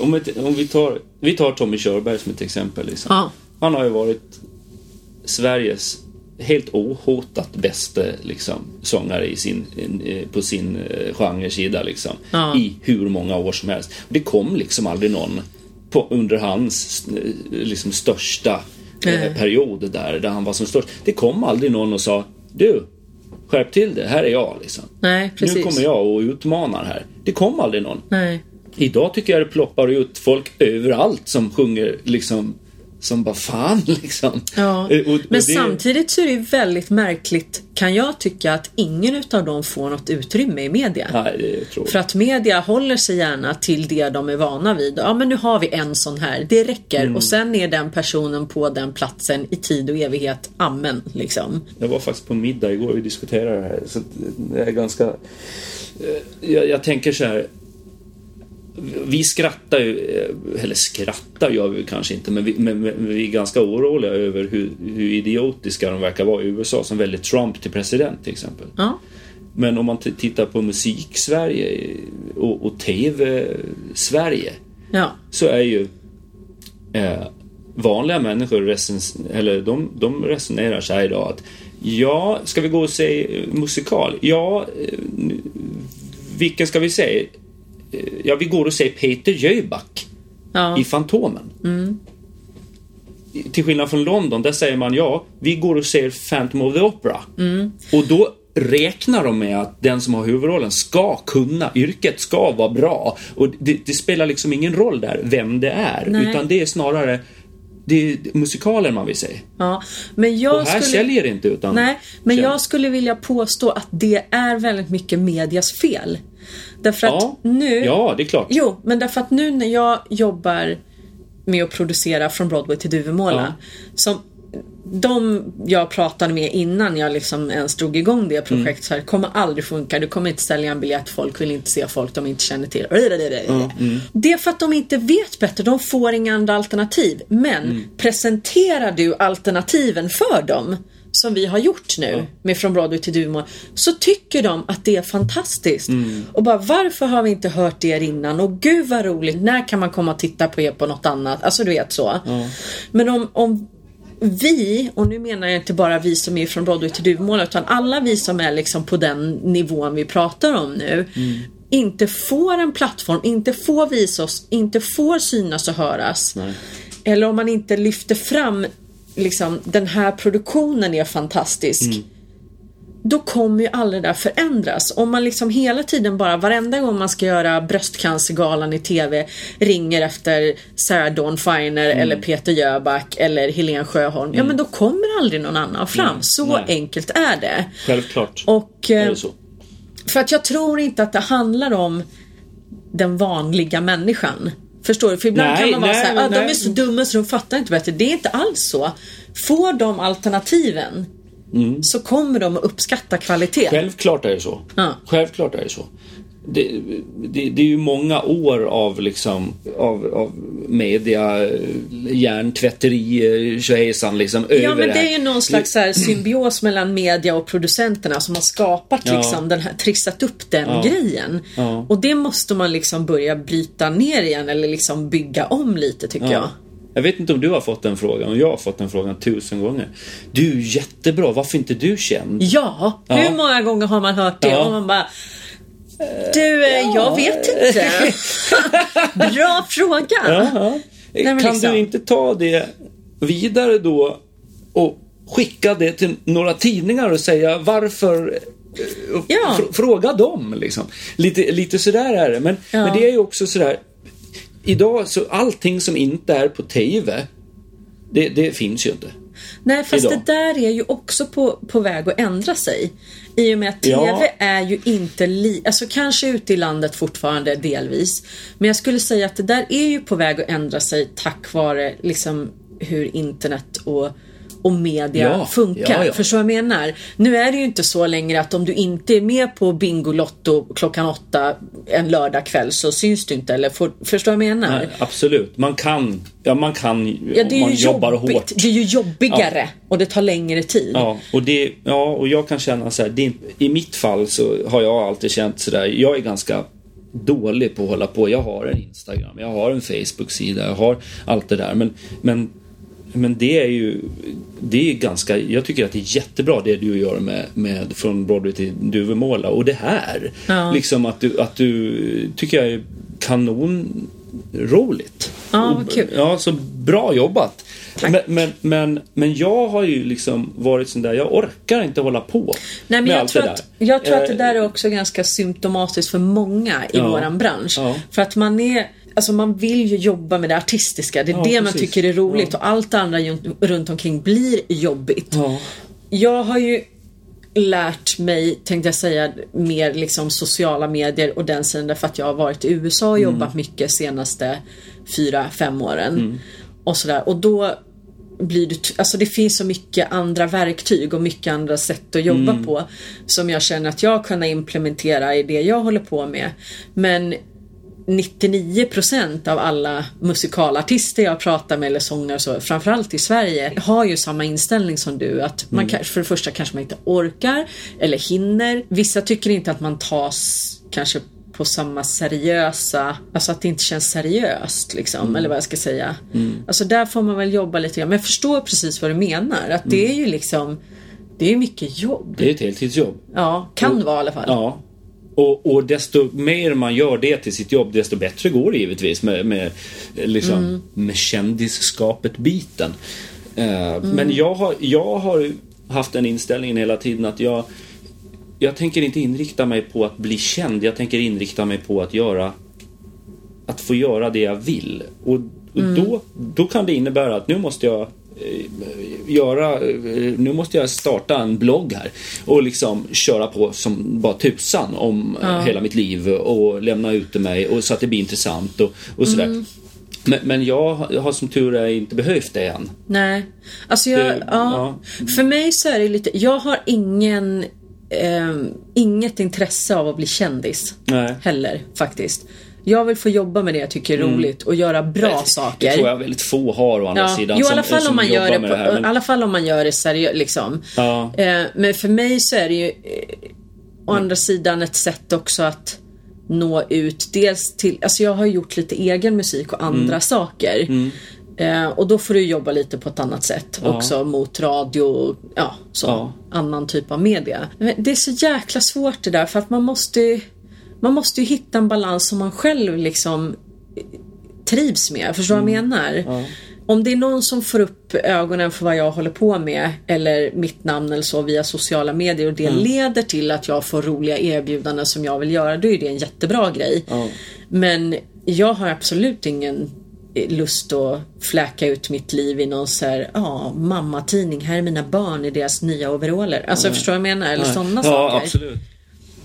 om, om vi tar, vi tar Tommy Körberg som ett exempel. Liksom. Ja. Han har ju varit Sveriges helt ohotat bästa liksom, sångare i sin, eh, på sin eh, genresida liksom, Ja. i hur många år som helst. Det kom liksom aldrig någon på, under hans eh, liksom, största eh, period där, där han var som störst. Det kom aldrig någon och sa Du, skärp till det, här är jag liksom. Nej, precis. Nu kommer jag och utmanar här. Det kom aldrig någon. Nej. Idag tycker jag det ploppar ut folk överallt som sjunger liksom som bara fan liksom. Ja. Eh, och- och Men det- samtidigt så är det ju väldigt märkligt kan jag tycka att ingen utav dem får något utrymme i media. Nej, För att media håller sig gärna till det de är vana vid. Ja men nu har vi en sån här, det räcker. Mm. Och sen är den personen på den platsen i tid och evighet. Amen liksom. Jag var faktiskt på middag igår och vi diskuterade det här. Så det är ganska... eh, Jag, jag tänker så här. Vi skrattar ju, eh, eller skrattar gör vi kanske inte, men vi, men, men vi är ganska oroliga över hur, hur idiotiska de verkar vara i USA som väljer Trump till president till exempel. Ja. Men om man tittar på musik-Sverige och, och TV-Sverige Ja. så är ju eh, vanliga människor recens, eller de, de resonerar så här idag att ja, ska vi gå och se musikal? Ja, eh, vilken ska vi se? Ja, vi går och ser Peter Jöback Ja. i Fantomen. Till skillnad från London, där säger man ja, vi går och ser Phantom of the Opera. Och då räknar de med att den som har huvudrollen ska kunna yrket, ska vara bra. Och det, det spelar liksom ingen roll där vem det är, Nej. utan det är snarare det är musikalen man vill se. ja. Men jag Och här skulle... säljer det inte utan... Nej, men Känn- jag skulle vilja påstå att det är väldigt mycket medias fel. Därför att Ja, nu... ja, det är klart. Jo, men därför att nu när jag jobbar med att producera från Broadway till Duvemåla. Ja. Som de jag pratade med innan jag liksom ens drog igång det projektet så här, kommer aldrig funka. Du kommer inte sälja en biljett. Folk vill inte se folk de inte känner till. Det är för att de inte vet bättre. De får inga andra alternativ. Men presenterar du alternativen för dem som vi har gjort nu med Från Broadway till Duvemåla så tycker de att det är fantastiskt. Och bara varför har vi inte hört det innan? Och gud vad roligt. När kan man komma och titta på er på något annat? Alltså du vet så. Men om, om vi, och nu menar jag inte bara vi som är från Broadway till Duvemåla utan alla vi som är liksom på den nivån vi pratar om nu inte får en plattform, inte får visa oss, inte får synas och höras. Eller om man inte lyfter fram liksom den här produktionen är fantastisk. Då kommer ju aldrig det där förändras. Om man liksom hela tiden bara varenda gång man ska göra bröstcancergalan i TV ringer efter Sarah Dawn Finer eller Peter Jöback eller Helen Sjöholm. Ja men då kommer aldrig någon annan fram. Nej, Så nej. enkelt är det. Självklart. Och är eh, det så. för att jag tror inte att det handlar om den vanliga människan. Förstår du? För ibland Nej, kan man vara nej, såhär, ah, de är så dumma så de fattar inte bättre. Det är inte alls så. Får de alternativen så kommer de att uppskatta kvalitet. Självklart är det så. Ja. Självklart är det så. Det, det, det är ju många år av liksom av, av media, hjärntvätteri, tjohejsan liksom Ja över men det är ju någon slags här symbios mellan media och producenterna som har skapat Ja. liksom den här, trissat upp den Ja. grejen. Ja. Och det måste man liksom börja bryta ner igen eller liksom bygga om lite tycker jag. Jag vet inte om du har fått den frågan och jag har fått den frågan tusen gånger. Du är jättebra, varför inte du känd? Ja, Ja. hur många gånger har man hört det? Ja. Och man bara Du, eh, jag vet inte. (laughs) Bra fråga. Jaha. Nej, kan liksom. du inte ta det vidare då och skicka det till några tidningar och säga varför eh, Ja. fr- Fråga dem liksom. Lite, lite sådär är det. Men, Ja. men det är ju också sådär. Idag så allting som inte är på TV det, det finns ju inte. Nej, fast Idag. det där är ju också på, på väg att ändra sig. I och med att TV Ja. är ju inte li... Alltså kanske ute i landet fortfarande delvis. Men jag skulle säga att det där är ju på väg att ändra sig tack vare liksom hur internet och och media Ja, funkar. ja, ja. Förstår vad jag menar? Nu är det ju inte så längre att om du inte är med på Bingolotto klockan åtta en lördagkväll så syns du inte. Eller får, förstår vad jag menar? Nej, absolut. Man kan, ja man kan Ja, är man jobbar jobbigt. hårt. Det är ju jobbigare och det tar längre tid. Ja, och, det, ja, och jag kan känna så här, det, i mitt fall så har jag alltid känt sådär, jag är ganska dålig på att hålla på. Jag har en Instagram, jag har en Facebook-sida, jag har allt det där. Men, men, men det är ju, det är ganska, jag tycker att det är jättebra det du gör med, med från Broadway till Duvemåla. Och det här, Ja. liksom att du, att du tycker jag är kanonroligt. Ja, Och- vad kul. Ja, så bra jobbat. Tack. Men, men, men, men jag har ju liksom varit sån där, jag orkar inte hålla på Nej, men med jag allt tror, det att, där. jag tror att det Eh, där är också ganska symptomatiskt för många i Ja. våran bransch. Ja. För att man är Alltså man vill ju jobba med det artistiska. Det är Ja, det man precis. tycker är roligt Ja. och allt andra runt omkring blir jobbigt. Ja. Jag har ju lärt mig, tänkte jag säga, mer liksom sociala medier och den sidan därför att jag har varit i USA och jobbat mycket senaste fyra, fem åren. Och sådär. Och då blir det, alltså det finns så mycket andra verktyg och mycket andra sätt att jobba på. Som jag känner att jag kan implementera i det jag håller på med. Men 99% av alla musikalartister jag pratar med eller sångare och så, framförallt i Sverige, har ju samma inställning som du. Att man Mm. för det första kanske man inte orkar eller hinner. Vissa tycker inte att man tas kanske på samma seriösa, alltså att det inte känns seriöst liksom, Mm. eller vad jag ska säga. Alltså där får man väl jobba lite grann. Men jag förstår precis vad du menar. Att det är ju liksom, det är mycket jobb. Mm. Det är ett heltidsjobb. Ja, kan vara i alla fall. Ja. Och, och desto mer man gör det till sitt jobb, desto bättre går det givetvis med, med, liksom, Mm. med kändisskapet-biten. Eh, Mm. Men jag har, jag har haft den inställningen hela tiden att jag, jag tänker inte inrikta mig på att bli känd. Jag tänker inrikta mig på att göra att få göra det jag vill. Och, och Mm. då, då kan det innebära att nu måste jag göra, eh, nu måste jag starta en blogg här och liksom köra på som bara tusan om eh, hela mitt liv och lämna ut mig och så att det blir intressant och, och sådär. Men, men jag har som tur är inte behövt det än. Nej. Alltså jag, Det- ja. För mig så är det lite, jag har ingen, eh, inget intresse av att bli kändis. Nej. Heller faktiskt. Jag vill få jobba med det jag tycker är roligt och göra bra saker. Mm. Det tror jag väldigt få har å andra Ja, sidan. jo, i alla fall som om man gör det, på, här, men- alla fall om man gör det seriöst liksom. Ja. Eh, men för mig så är det ju eh, å andra sidan ett sätt också att nå ut. Dels till, alltså jag har gjort lite egen musik och andra Mm. saker. Eh, och då får du jobba lite på ett annat sätt också mot radio och ja, så, Ja. annan typ av media. Men det är så jäkla svårt det där för att man måste man måste ju hitta en balans som man själv liksom trivs med. Förstår du vad jag menar? Om det är någon som får upp ögonen för vad jag håller på med eller mitt namn eller så via sociala medier och det leder till att jag får roliga erbjudanden som jag vill göra, då är det en jättebra grej. Men jag har absolut ingen eh, lust att fläka ut mitt liv i någon så här, ja, mammatidning, här är mina barn i deras nya overaller. Alltså förstår du vad jag menar? Eller sådana ja, saker. absolut.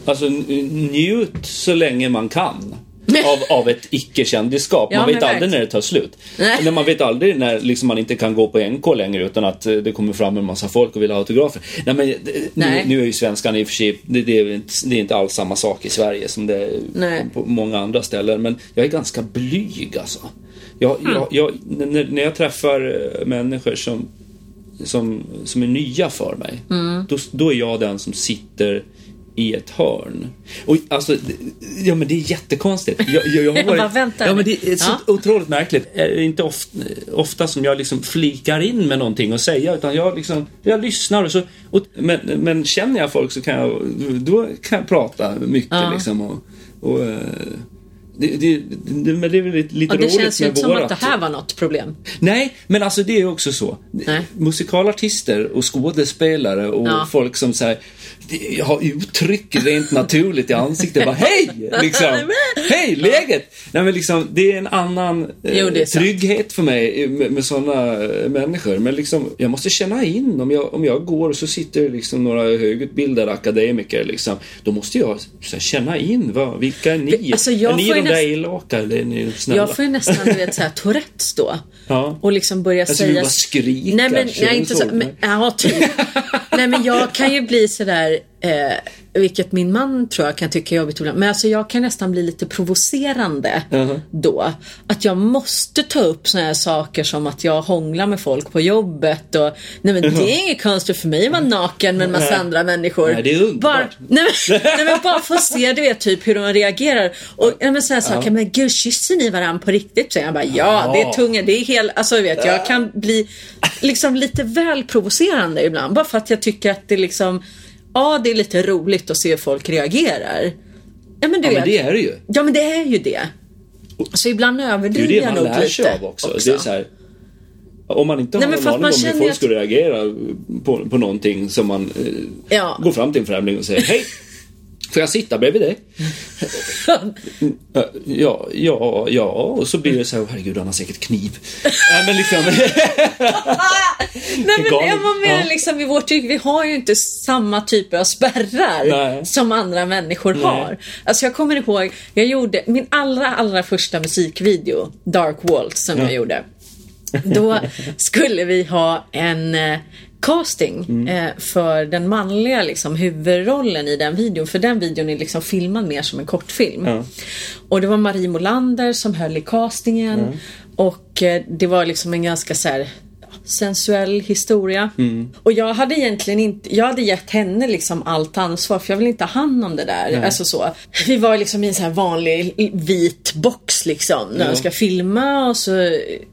Alltså njut så länge man kan. (laughs) Av, av ett icke-kändisskap. Ja, Man vet aldrig när det tar slut. Nej. Man vet aldrig när liksom, man inte kan gå på NK längre utan att eh, det kommer fram en massa folk och vill ha autografer. Nej, men, eh, nu, Nej. nu är ju svenskarna i och för sig, det, det, är, inte- det är inte alls samma sak i Sverige som det är Nej. på många andra ställen. Men jag är ganska blyg alltså. Jag, Mm. jag, jag, när, när jag träffar eh, människor som, som, som är nya för mig, Mm. då, då är jag den som sitter i ett hörn. Och alltså, ja men det är jättekonstigt. Jag, jag, jag har (laughs) Jag varit, bara väntar ja men det är så Ja. otroligt märkligt. Det är inte ofta, ofta som jag liksom flikar in med någonting att säga utan jag liksom, jag lyssnar och så, och, men, men känner jag folk så kan jag, då kan jag prata mycket Ja. liksom och, och eh, det, det, det, men det är väl lite, Ja, det roligt känns ju inte som att det här var något problem. Nej, men alltså det är också så. Nej. Musikalartister och skådespelare och Ja. folk som säger har uttryck rent naturligt i ansiktet. Bara hej! Liksom. (laughs) Hej, läget! Nej, men liksom, det är en annan eh, Jo, är trygghet för mig med, med sådana människor. Men liksom, jag måste känna in om jag, om jag går och så sitter liksom några högutbildade akademiker. Liksom, då måste jag så här, känna in. Vad, vilka är ni? Alltså, jag är ni de där elaka eller är ni snälla? Jag får ju nästan du vet såhär (laughs) Tourettes då. Ja. Och liksom börja Alltså, säga... du bara skrika, Nej men, nej, inte så? så. Men, ja, typ. (laughs) nej men jag kan ju bli sådär, eh, vilket min man tror jag kan tycka är jobbigt ibland. Men alltså jag kan nästan bli lite provocerande Mhm. då. Att jag måste ta upp såna här saker som att jag hånglar med folk på jobbet och nej men det är inget konstigt för mig att vara naken med en massa Nej. andra människor. Nej, det är underbart. Bara, nej, men, (laughs) nej men bara få se du vet typ hur de reagerar. Och nej, men sådana saker, men gud kysser ni varandra på riktigt? Så jag bara ja, det är tunga, det är hel, alltså vet jag kan bli liksom lite väl provocerande ibland. Bara för att jag tycker att det liksom, ja det är lite roligt att se hur folk reagerar. Ja men du Ja, vet. men det är det ju. Ja men det är ju det. Så ibland Det är ju överdriver det jag man nog lär sig lite av också. Det är så här, om man inte Nej, har någon aning man om hur folk att- skulle reagera på, på någonting som man eh, Ja. går fram till en främling och säger Hej! Får jag sitta bredvid dig? (laughs) Ja, ja, ja. Och så blir det så här, herregud han har säkert kniv. Nej men liksom. (laughs) Nej men jag var menar Ja. liksom i vårt yrke, vi har ju inte samma typer av spärrar Nej. som andra människor har. Alltså jag kommer ihåg, jag gjorde min allra allra första musikvideo, Dark Waltz som Ja. jag gjorde. Då skulle vi ha en eh, casting Mm. eh, för den manliga liksom, huvudrollen i den videon. För den videon är liksom filmad mer som en kortfilm. Ja. Och det var Marie Molander som höll i castingen. Mm. Och eh, det var liksom en ganska så här sensuell historia. Mm. Och jag hade egentligen inte, jag hade gett henne liksom allt ansvar för jag vill inte ha hand om det där. Alltså så. Vi var liksom i en sån här vanlig vit box liksom när Ja. jag ska filma och så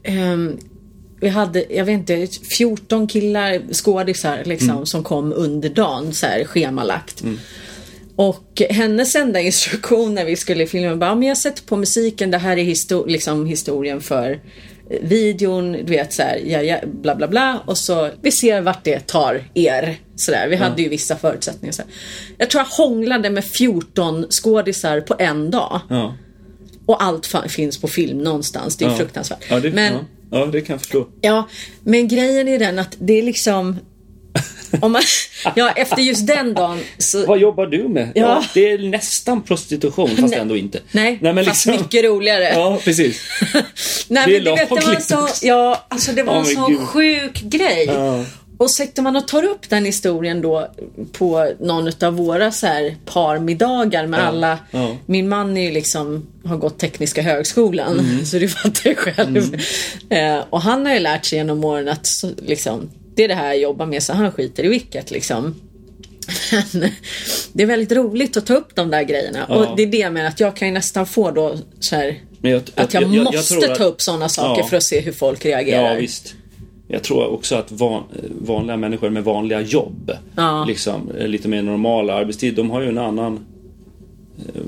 ehm, vi hade, jag vet inte, 14 killar, skådisar liksom Mm. som kom under dagen så här schemalagt. Och hennes enda instruktion när vi skulle filma bara, men jag sätter på musiken, det här är histo- liksom historien för videon, du vet så här, ja, ja, bla bla bla och så vi ser vart det tar er. Sådär. Vi hade ju vissa förutsättningar. Så här. Jag tror jag hånglade med 14 skådisar på en dag. Ja. Och allt finns på film någonstans. Det är fruktansvärt. Ja, det, men, ja. ja, det kan jag förstå. Ja, men grejen är den att det är liksom (laughs) om man, ja, efter just den dagen så... Vad jobbar du med? Ja. det är nästan prostitution, fast Nej. ändå inte. Nej, men fast liksom- mycket roligare. Ja, precis. (laughs) Nej, Det är men du vet, det var en lagligt så, också. ja, alltså det var Ja, en sån sjuk grej. Ja. Och sitter man och tar upp den historien då på någon av våra så här parmiddagar med Ja, alla. ja. Min man är ju liksom, har gått Tekniska högskolan, Mm. (laughs) så du fattar ju själv. Eh, och han har ju lärt sig genom åren att liksom, det är det här jag jobbar med, så han skiter i vilket liksom. Men (laughs) det är väldigt roligt att ta upp de där grejerna. Ja. Och det är det jag menar, att jag kan ju nästan få då så här, Men jag, att jag, jag- jag måste ta upp sådana saker för att se hur folk reagerar. Ja, visst. Jag tror också att van, vanliga människor med vanliga jobb, Ja. liksom, eh, lite mer normal arbetstid, de har ju en annan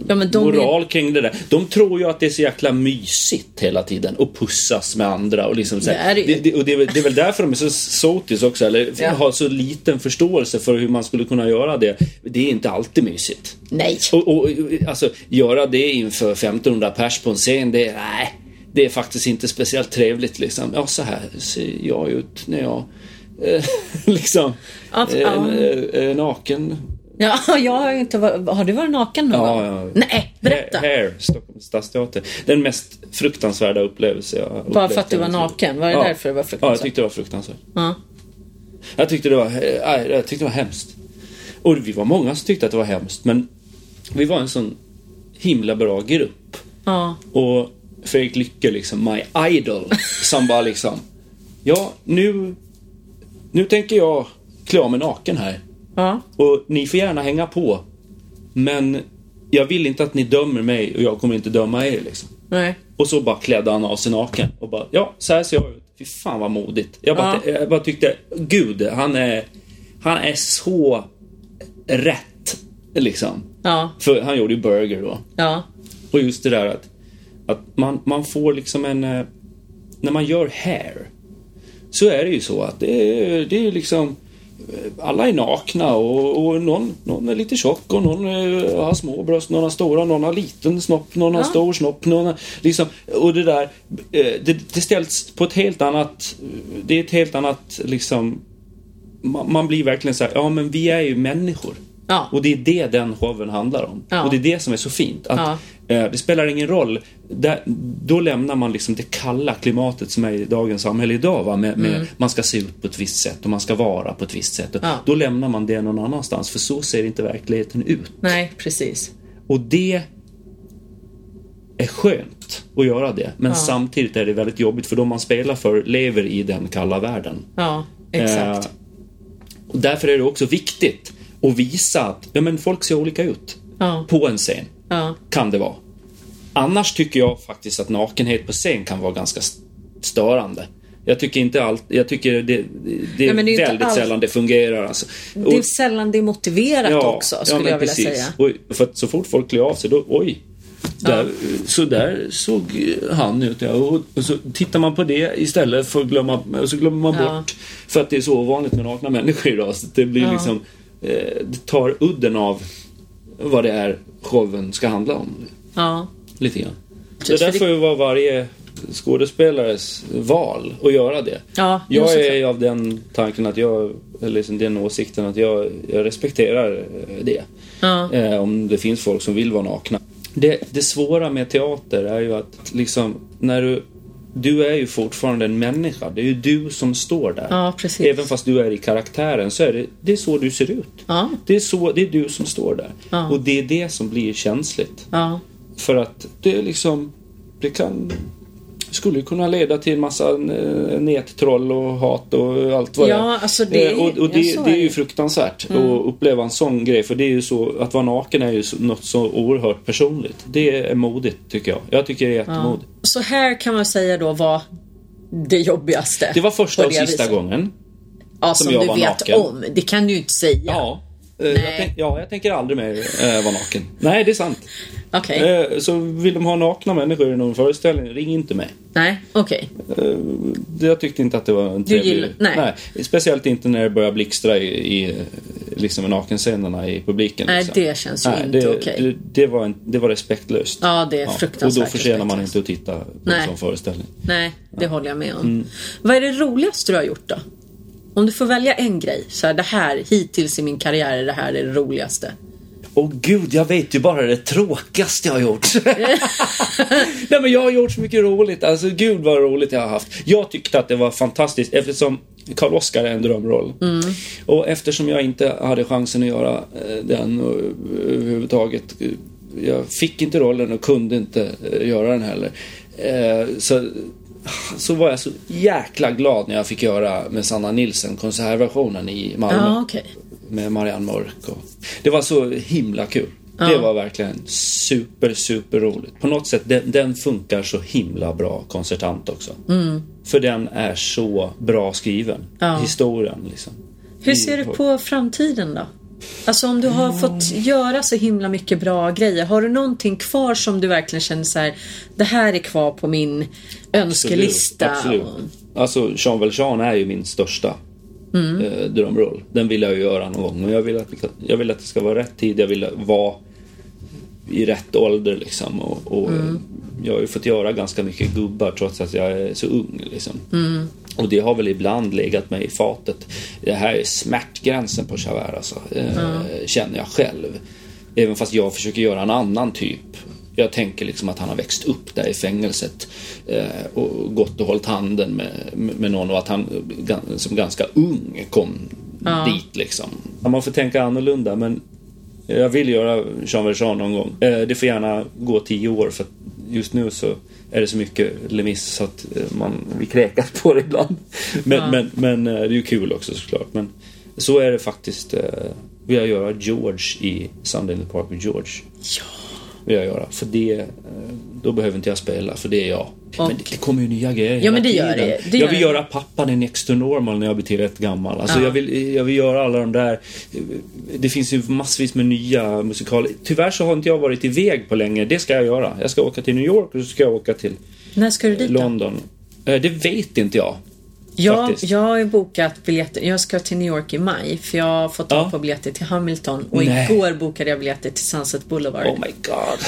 Ja, men de moral kring det där. De tror ju att det är så jäkla mysigt hela tiden och pussas med andra och liksom så här. Det är det det, och det, är väl- det är väl därför de är så sotis också, eller Ja. har så liten förståelse för hur man skulle kunna göra det. Det är inte alltid mysigt. Nej. Och, och alltså, göra det inför 1500 pers på en scen, det är, nej, det är faktiskt inte speciellt trevligt liksom. Ja, så här ser jag ut när jag eh, (laughs) liksom eh, ja. eh, eh, naken. Ja, (laughs) jag har ju inte varit, Har du varit naken någon Ja, gång? ja. Nej, berätta. Ha- Hair, Stockholms stadsteater. Den mest fruktansvärda upplevelse jag Bara för att du var naken? Var det ja. därför det var Ja, jag fruktansvärt? tyckte det var fruktansvärt. Ja. Jag tyckte det var, jag tyckte det var hemskt. Och vi var många som tyckte att det var hemskt, men vi var en sån himla bra grupp. Ja. Och Fredrik Lycke, liksom, my idol, som bara liksom, ja, nu, nu tänker jag klä av mig naken här. Ja. Och ni får gärna hänga på. Men jag vill inte att ni dömer mig och jag kommer inte döma er liksom. Nej. Och så bara klädde han av sig naken och bara, ja, så här ser jag ut. Fy fan vad modigt. Jag bara, Ja. jag bara tyckte, gud, han är, han är så rätt. Liksom. Ja. För han gjorde ju Burger då. Ja. Och just det där att, att man, man får liksom en... eh, När man gör hair så är det ju så att det är, det är liksom... eh, Alla är nakna och, och någon, någon är lite tjock och någon eh, har små bröst, någon har stora, någon har liten snopp, någon har Ja. stor snopp, någon har, liksom, och det där, det, det ställs på ett helt annat, det är ett helt annat liksom, man, man blir verkligen så här, ja men vi är ju människor. Ja. Och det är det den showen handlar om. Ja. Och det är det som är så fint. Att, eh, det spelar ingen roll. Där, då lämnar man liksom det kalla klimatet som är i dagens samhälle idag. Va? Med, med, Man ska se ut på ett visst sätt och man ska vara på ett visst sätt. Ja. Då lämnar man det någon annanstans. För så ser inte verkligheten ut. Nej, precis. Och det är skönt att göra det. Men Ja. samtidigt är det väldigt jobbigt för de man spelar för lever i den kalla världen. Ja, exakt. Eh, och därför är det också viktigt att visa att ja, men folk ser olika ut Ja. på en scen. Ja. Kan det vara. Annars tycker jag faktiskt att nakenhet på scen kan vara ganska st- störande. Jag tycker inte allt, jag tycker det, det, är Nej, det är väldigt allt- sällan det fungerar. Alltså. Det är sällan det är motiverat också, skulle men jag vilja precis. säga. Och för så fort folk klär av sig, då oj. Där, Så där såg han ut. Ja. Och, och så tittar man på det istället för att glömma, och så glömmer man Ja. bort. För att det är så ovanligt med nakna människor idag. Så det blir Ja. liksom, det tar udden av vad det är showen ska handla om. Ja. Lite grann. Det där får ju vara varje skådespelares val att göra det. Ja, jag är ju av den tanken att jag, eller liksom den åsikten att jag, jag respekterar eh, det. Ja. Eh, om det finns folk som vill vara nakna. Det, det svåra med teater är ju att liksom, när du du är ju fortfarande en människa. Det är ju du som står där. Ja. Även fast du är i karaktären så är det, det är så du ser ut. Ja. Det, är så, det är du som står där. Ja. Och det är det som blir känsligt. För att det är liksom, det kan, skulle kunna leda till en massa eh, nättroll och hat och allt vad Ja, det är. alltså det- Eh, och, och ja, det, det är är ju fruktansvärt att uppleva en sån grej. För det är ju så, att vara naken är ju något så oerhört personligt. Det är modigt tycker jag. Jag tycker det är jättemodigt. Så här kan man säga då var det jobbigaste. Det var första och sista viset. gången. Ja, som som, du vet naken. om. Det kan du ju inte säga. Ja. Eh, Jag Nej. tänk, ja, jag tänker aldrig mer eh, vara naken. Nej, det är sant. Okej. Eh, så vill de ha nakna människor i någon föreställning, ring inte mig. Nej, okej. Eh, Jag tyckte inte att det var en trevlig... gillar- nej. Speciellt inte när det börjar blixtra i, i liksom nakenscenerna i publiken. Nej, liksom. det känns ju Nej, inte okej. det, det, var en, det var respektlöst. Ja, det är Och fruktansvärt då förtjänar man inte att titta på Nej. en sån föreställning. Nej, det håller jag med om. Mm. Vad är det roligaste du har gjort då? Om du får välja en grej, så här, det här hittills i min karriär är det här det roligaste. Åh gud, jag vet ju bara det tråkigaste jag har gjort. (laughs) Nej men jag har gjort så mycket roligt. Alltså gud vad roligt jag har haft. Jag tyckte att det var fantastiskt eftersom Karl Oskar är en drömroll. Och eftersom jag inte hade chansen att göra eh, den eh, överhuvudtaget. eh, Jag fick inte rollen och kunde inte göra den heller. Så, så var jag så jäkla glad när jag fick göra med Sanna Nilsson konsertversionen i Malmö Ja, okej. med Marianne Mörk. Och det var så himla kul. Det var verkligen super, super roligt. På något sätt, den, den funkar så himla bra konsertant också. För den är så bra skriven. Ja. Historien liksom. Hur ser du på framtiden då? Alltså om du har fått göra så himla mycket bra grejer. Har du någonting kvar som du verkligen känner så här. Det här är kvar på min önskelista. Absolut. Alltså Jean Valjean är ju min största Mm. eh, drömroll. Den vill jag ju göra någon gång. Men jag vill, att, jag vill att det ska vara rätt tid. Jag vill vara i rätt ålder liksom. Och, och Mm. Jag har ju fått göra ganska mycket gubbar trots att jag är så ung. Liksom. Mm. Och det har väl ibland legat mig i fatet. Det här är smärtgränsen på Javert alltså. Eh, Känner jag själv. Även fast jag försöker göra en annan typ. Jag tänker liksom att han har växt upp där i fängelset eh, och gått och hållit handen med, med någon och att han som ganska ung kom dit liksom. Man får tänka annorlunda men jag vill göra Jean Valjean någon gång. Eh, Det får gärna gå tio år för just nu så är det så mycket lemiss så att eh, man, vi kräkas på det ibland. Men, men, men eh, det är ju kul också såklart. Men så är det faktiskt. eh, Vill jag göra George i Sunday in the Park with George. Ja. Vill jag göra. För det, eh, då behöver inte jag spela för det är jag. Men det, kommer ju nya grejer Ja, men det gör tiden. det. Det jag vill det. göra pappan i Next to Normal när jag blir tillräckligt gammal. Alltså Ja. jag, vill, jag vill göra alla de där. Det finns ju massvis med nya musikaler. Tyvärr så har inte jag varit iväg på länge. Det ska jag göra. Jag ska åka till New York och så ska jag åka till När ska du dit då? London. Eh, Det vet inte jag. Jag, faktiskt. jag har bokat biljetter. Jag ska till New York i maj för jag har fått tag Ja. på biljetter till Hamilton och Nej. igår bokade jag biljetter till Sunset Boulevard. Oh my god. (laughs)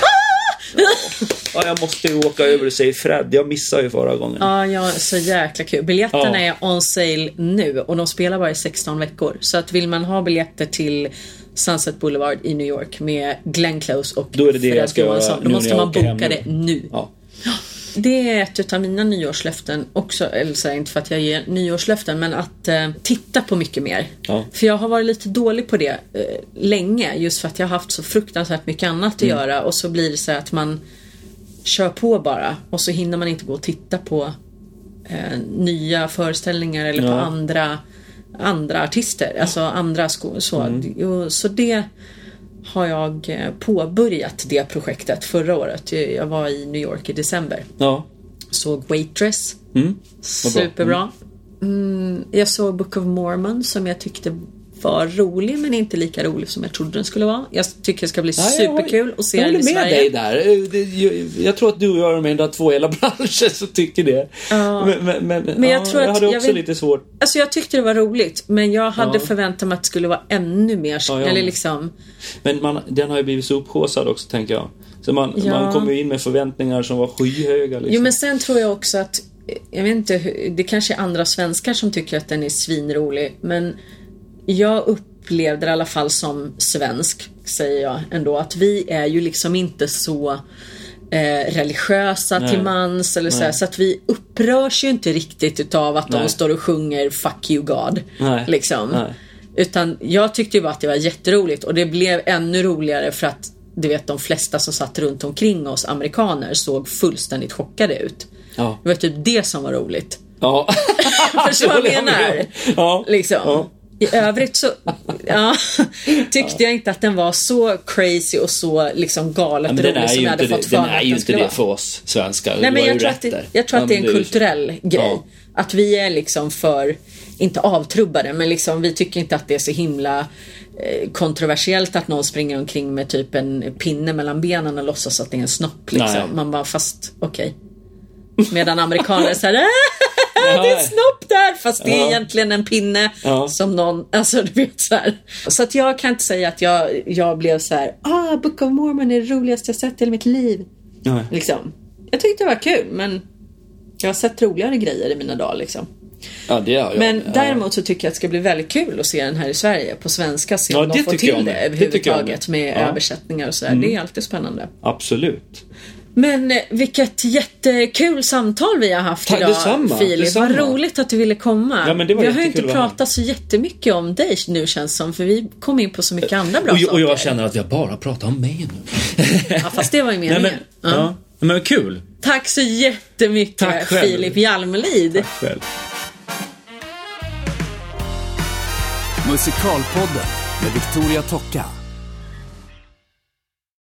Ja, jag måste ju åka över och säga Fred. Jag missade ju förra gången. Ja, ja, så jäkla kul. Biljetterna Ja. är on sale nu och de spelar bara i 16 veckor. Så att vill man ha biljetter till Sunset Boulevard i New York med Glenn Close och Då är det det Fred jag ska göra Johansson, då måste man boka det nu. Ja. Det är ett utav mina nyårslöften också, eller så inte för att jag ger nyårslöften, men att eh, titta på mycket mer. Ja. För jag har varit lite dålig på det eh, länge, just för att jag har haft så fruktansvärt mycket annat att Mm. göra och så blir det så att man kör på bara och så hinner man inte gå och titta på eh, nya föreställningar eller på Ja. andra, andra artister, alltså andra sko- så. Mm. Så det har jag eh, påbörjat det projektet förra året. Jag var i New York i december. Ja. Såg Waitress. Mm. Superbra. Mm, jag såg Book of Mormon som jag tyckte var rolig men inte lika rolig som jag trodde den skulle vara. Jag tycker det ska bli jag superkul att se jag den i håller med Sverige. dig där. Eh, Jag, jag tror att du och jag är de enda två i hela (laughs) branschen som tycker det. Ja. Men, men, men, Men jag ja, tror jag att hade jag också vill- lite svårt. Alltså jag tyckte det var roligt men jag hade Ja. förväntat mig att det skulle vara ännu mer. Ja, jag eller liksom, Men man, den har ju blivit så upphaussad också tänker jag. Så man, Ja. man kommer ju in med förväntningar som var skyhöga. Liksom. Jo men sen tror jag också att jag vet inte, det kanske är andra svenskar som tycker att den är svinrolig men jag upplevde det i alla fall som svensk, säger jag ändå, att vi är ju liksom inte så eh, religiösa Nej. till mans eller så, här, så att vi upprörs ju inte riktigt utav att de Nej. står och sjunger Fuck you God. Nej. Liksom. Nej. Utan jag tyckte ju bara att det var jätteroligt och det blev ännu roligare för att du vet de flesta som satt runt omkring oss amerikaner såg fullständigt chockade ut. Ja. Det var typ det som var roligt. Ja. (laughs) Förstår du vad jag (laughs) menar? Ja. Liksom. Ja. I övrigt så ja, (laughs) tyckte jag inte att den var så crazy och så liksom galet rolig som jag hade det, fått för den är ju inte det för oss svenskar. Nej men jag tror, att det, jag tror att det är en kulturell grej. Att vi är liksom för, inte avtrubbade, men liksom vi tycker inte att det är så himla eh, kontroversiellt att någon springer omkring med typ en pinne mellan benen och låtsas att det är en snopp. Liksom. Man bara, fast okej. Medan amerikaner är såhär, det är Ja. en snopp där! Fast det är Ja. egentligen en pinne Ja. som någon, alltså du vet så här. Så att jag kan inte säga att jag, jag blev så här, ah, Book of Mormon är det roligaste jag sett i hela mitt liv. Nej. Liksom. Jag tyckte det var kul men jag har sett roligare grejer i mina dagar liksom. Ja, det har jag. Men ja. däremot så tycker jag att det ska bli väldigt kul att se den här i Sverige på svenska. Se Ja, om de det får till det Det överhuvudtaget med. med Ja. Mm. översättningar och sådär. Det är alltid spännande. Absolut. Men eh, vilket jättekul samtal vi har haft Tack, idag detsamma, Filip. detsamma. Vad roligt att du ville komma. Ja, men det var vi har ju inte pratat så jättemycket om dig nu känns som. För vi kom in på så mycket andra bra Och, jag- och jag saker. känner att vi har bara pratat om mig nu. Ja, fast det var ju meningen. (laughs) Nej, men, Ja. ja. men kul. Tack så jättemycket Tack själv. Filip Hjalmelid. Själv. Musikalpodden med Victoria Tocka.